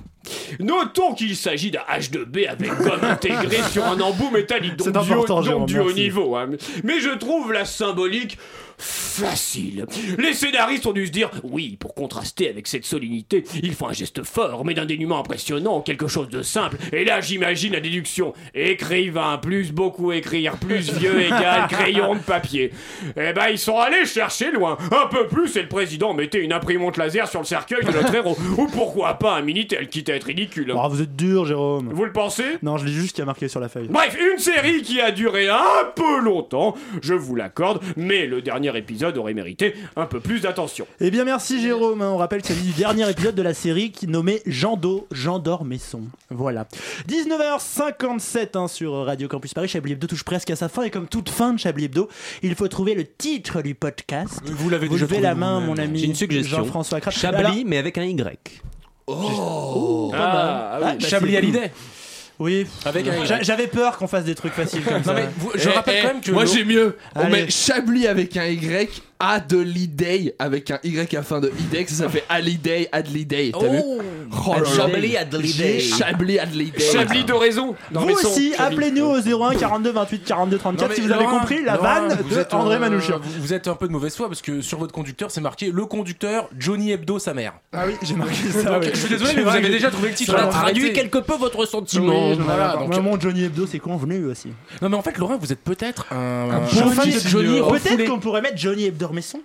[SPEAKER 4] Notons qu'il s'agit d'un H2B avec gomme intégrée sur un embout métallique, donc du, haut- donc du haut niveau. hein. Mais je trouve la symbolique facile. Les scénaristes ont dû se dire oui, pour contraster avec cette solennité, il faut un geste fort, mais d'un dénuement impressionnant, quelque chose de simple. Et là, j'imagine la déduction écrivain plus beaucoup écrire plus vieux égale crayon de papier. Eh ben, ils sont allés chercher loin, un peu plus, et le président mettait une imprimante laser sur le cercueil de notre héros. Ou pourquoi pas un minitel, quitte à être ridicule.
[SPEAKER 6] Oh, vous êtes dur, Jérôme.
[SPEAKER 4] Vous le pensez?
[SPEAKER 6] Non, je lis juste ce qui a marqué sur la feuille.
[SPEAKER 4] Bref, une série qui a duré un peu longtemps, je vous l'accorde, mais le dernier épisode aurait mérité un peu plus d'attention.
[SPEAKER 6] Eh bien merci Jérôme, on rappelle qu'il s'agit du dernier épisode de la série qui est nommé Jean Do, Jean Dormesson. Voilà. 19h57 hein, sur Radio Campus Paris, Chablis Hebdo touche presque à sa fin et comme toute fin de Chablis Hebdo, il faut trouver le titre du podcast.
[SPEAKER 9] Vous l'avez
[SPEAKER 6] Vous
[SPEAKER 9] déjà
[SPEAKER 6] levez
[SPEAKER 9] trouvé
[SPEAKER 6] la main mon ami
[SPEAKER 3] J'ai une suggestion.
[SPEAKER 6] Jean-François.
[SPEAKER 3] Chablis,
[SPEAKER 6] Alors-
[SPEAKER 3] mais avec un Y.
[SPEAKER 6] Oh, pas
[SPEAKER 9] Ah,
[SPEAKER 6] mal.
[SPEAKER 9] ah oui,
[SPEAKER 6] bah,
[SPEAKER 9] Chablis
[SPEAKER 6] c'est
[SPEAKER 9] Hallyday.
[SPEAKER 6] Oui,
[SPEAKER 9] Avec un
[SPEAKER 6] j'avais peur qu'on fasse des trucs faciles comme ça.
[SPEAKER 9] mais vous- je
[SPEAKER 7] Eh,
[SPEAKER 9] rappelle
[SPEAKER 7] eh,
[SPEAKER 9] quand même que.
[SPEAKER 7] Moi j'ai mieux. On met Chablis avec un Y, Adeliday avec un Y à fin de Idex, ça fait Hallyday, Adliday. T'as vu Oh là.
[SPEAKER 3] Chablis Adeliday.
[SPEAKER 7] Chablis Adliday.
[SPEAKER 4] Chablis de raison.
[SPEAKER 6] Vous aussi, appelez-nous au 01 42 28 42 34 si vous avez compris la vanne
[SPEAKER 9] vous
[SPEAKER 6] de
[SPEAKER 9] êtes,
[SPEAKER 6] André
[SPEAKER 9] euh,
[SPEAKER 6] Manouchian.
[SPEAKER 9] Vous, vous êtes un peu de mauvaise foi parce que sur votre conducteur c'est marqué le conducteur Johnny Hebdo sa mère.
[SPEAKER 6] Ah oui, j'ai marqué ça.
[SPEAKER 9] Je suis désolé mais vous avez déjà trouvé le titre.
[SPEAKER 6] Ça traduit
[SPEAKER 3] quelque peu votre sentiment.
[SPEAKER 9] Voilà, donc-
[SPEAKER 6] mon Johnny Hebdo c'est convenu aussi.
[SPEAKER 9] Non mais en fait Laurent vous êtes peut-être un, de Johnny
[SPEAKER 6] Peut-être qu'on pourrait mettre Johnny Hebdormesson.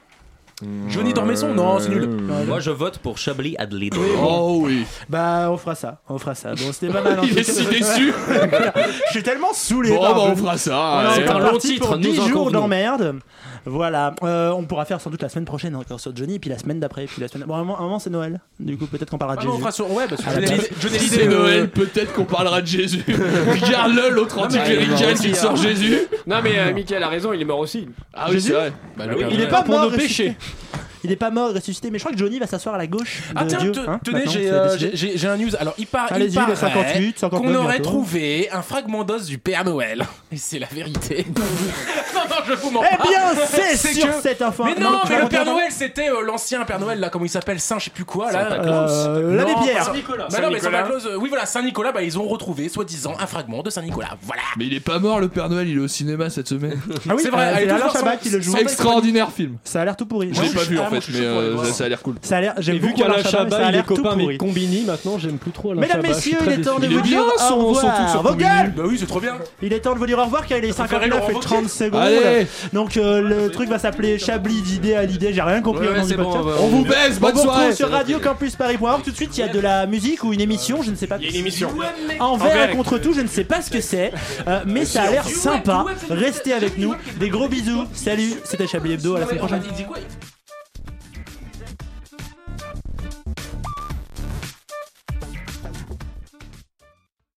[SPEAKER 9] Johnny Dormesson Non c'est nul.
[SPEAKER 3] Moi, je vote pour Chablis Adeliday.
[SPEAKER 7] Oh oui.
[SPEAKER 6] Bah on fera ça, on fera ça. Bon c'était pas mal. en
[SPEAKER 7] Il est si déçu.
[SPEAKER 6] Je suis tellement saoulé.
[SPEAKER 7] Bon, bah, on fera ça.
[SPEAKER 3] C'est un long titre, nous
[SPEAKER 6] 10
[SPEAKER 3] en
[SPEAKER 6] jours d'emmerde. Voilà, Euh, on pourra faire sans doute la semaine prochaine encore sur Johnny, puis la semaine d'après, puis la semaine. Bon, à un moment, c'est Noël. Du coup, peut-être qu'on parlera de
[SPEAKER 9] Ah non, on
[SPEAKER 6] Jésus.
[SPEAKER 9] fera sur ouais parce que
[SPEAKER 6] À la
[SPEAKER 9] Johnny. Hallyday-
[SPEAKER 7] c'est
[SPEAKER 9] euh,
[SPEAKER 7] Noël, peut-être qu'on parlera de Jésus. Regarde-le, l'autre anticlérical qui sort Jésus.
[SPEAKER 4] Non mais euh, Michael a raison, il est mort aussi.
[SPEAKER 7] Ah oui, c'est vrai. Bah,
[SPEAKER 6] Il est pas
[SPEAKER 4] pour nos péchés.
[SPEAKER 6] Il est pas mort ressuscité, mais je crois que Johnny va s'asseoir à la gauche de
[SPEAKER 9] Ah tiens,
[SPEAKER 6] Dieu. hein,
[SPEAKER 9] tenez, j'ai euh, j'ai- j'ai un news. Alors, il, par, il paraît
[SPEAKER 6] 58, 59
[SPEAKER 9] qu'on aurait
[SPEAKER 6] bientôt.
[SPEAKER 9] trouvé un fragment d'os du Père Noël. Et c'est la vérité. non, non, je vous mens
[SPEAKER 6] Eh bien, c'est sur
[SPEAKER 9] que-
[SPEAKER 6] cette info.
[SPEAKER 9] Mais non, mais le Père Noël, c'était euh, l'ancien Père Noël, là, comment il s'appelle Saint, je sais plus quoi, là.
[SPEAKER 6] Euh, l'abbé Pierre.
[SPEAKER 4] Saint-Nicolas.
[SPEAKER 9] Bah non, mais
[SPEAKER 4] Saint-Nicolas.
[SPEAKER 9] Euh, oui, voilà, Saint-Nicolas, bah, ils ont retrouvé, soi-disant, un fragment de Saint-Nicolas. Voilà.
[SPEAKER 7] Mais il est pas mort le Père Noël, il est au cinéma cette semaine.
[SPEAKER 6] Ah oui,
[SPEAKER 9] C'est vrai,
[SPEAKER 6] Alain Chabat qui le joue.
[SPEAKER 7] Extraordinaire film.
[SPEAKER 6] Ça a l'air tout pourri.
[SPEAKER 7] Je l'ai
[SPEAKER 6] Moi,
[SPEAKER 7] pas vu en fait, mais euh, ça, a l'air cool.
[SPEAKER 6] Ça a l'air. J'aime
[SPEAKER 1] Et vu
[SPEAKER 6] beaucoup Alain
[SPEAKER 1] qu'Alain
[SPEAKER 6] Chabat,
[SPEAKER 1] il est copain avec. Combini, maintenant j'aime plus trop Alain
[SPEAKER 6] Mesdames,
[SPEAKER 1] Chabat.
[SPEAKER 6] messieurs, il est temps de vous dire au revoir.
[SPEAKER 9] truc sur
[SPEAKER 6] Vos
[SPEAKER 9] Combini.
[SPEAKER 6] gueules
[SPEAKER 9] Bah oui, c'est trop bien.
[SPEAKER 6] Il est temps de vous dire au revoir car il est
[SPEAKER 9] ferait
[SPEAKER 6] 59 et
[SPEAKER 9] Laurent
[SPEAKER 6] 30 secondes. Donc euh, le truc va s'appeler Chablis d'idée à l'idée. J'ai rien compris au nom du podcast.
[SPEAKER 3] on
[SPEAKER 7] vous baise,
[SPEAKER 6] On
[SPEAKER 7] bonne soirée.
[SPEAKER 6] sur Radio Campus Paris.org. Tout de suite, il y a de la musique ou une émission, je ne sais pas.
[SPEAKER 4] Il y a une émission. Envers
[SPEAKER 6] et contre tout, je ne sais pas ce que c'est, euh, mais ça a l'air sympa. Restez avec nous. Des gros bisous. Salut, c'était Chablis Hebdo. À la semaine prochaine.
[SPEAKER 9] Il dit quoi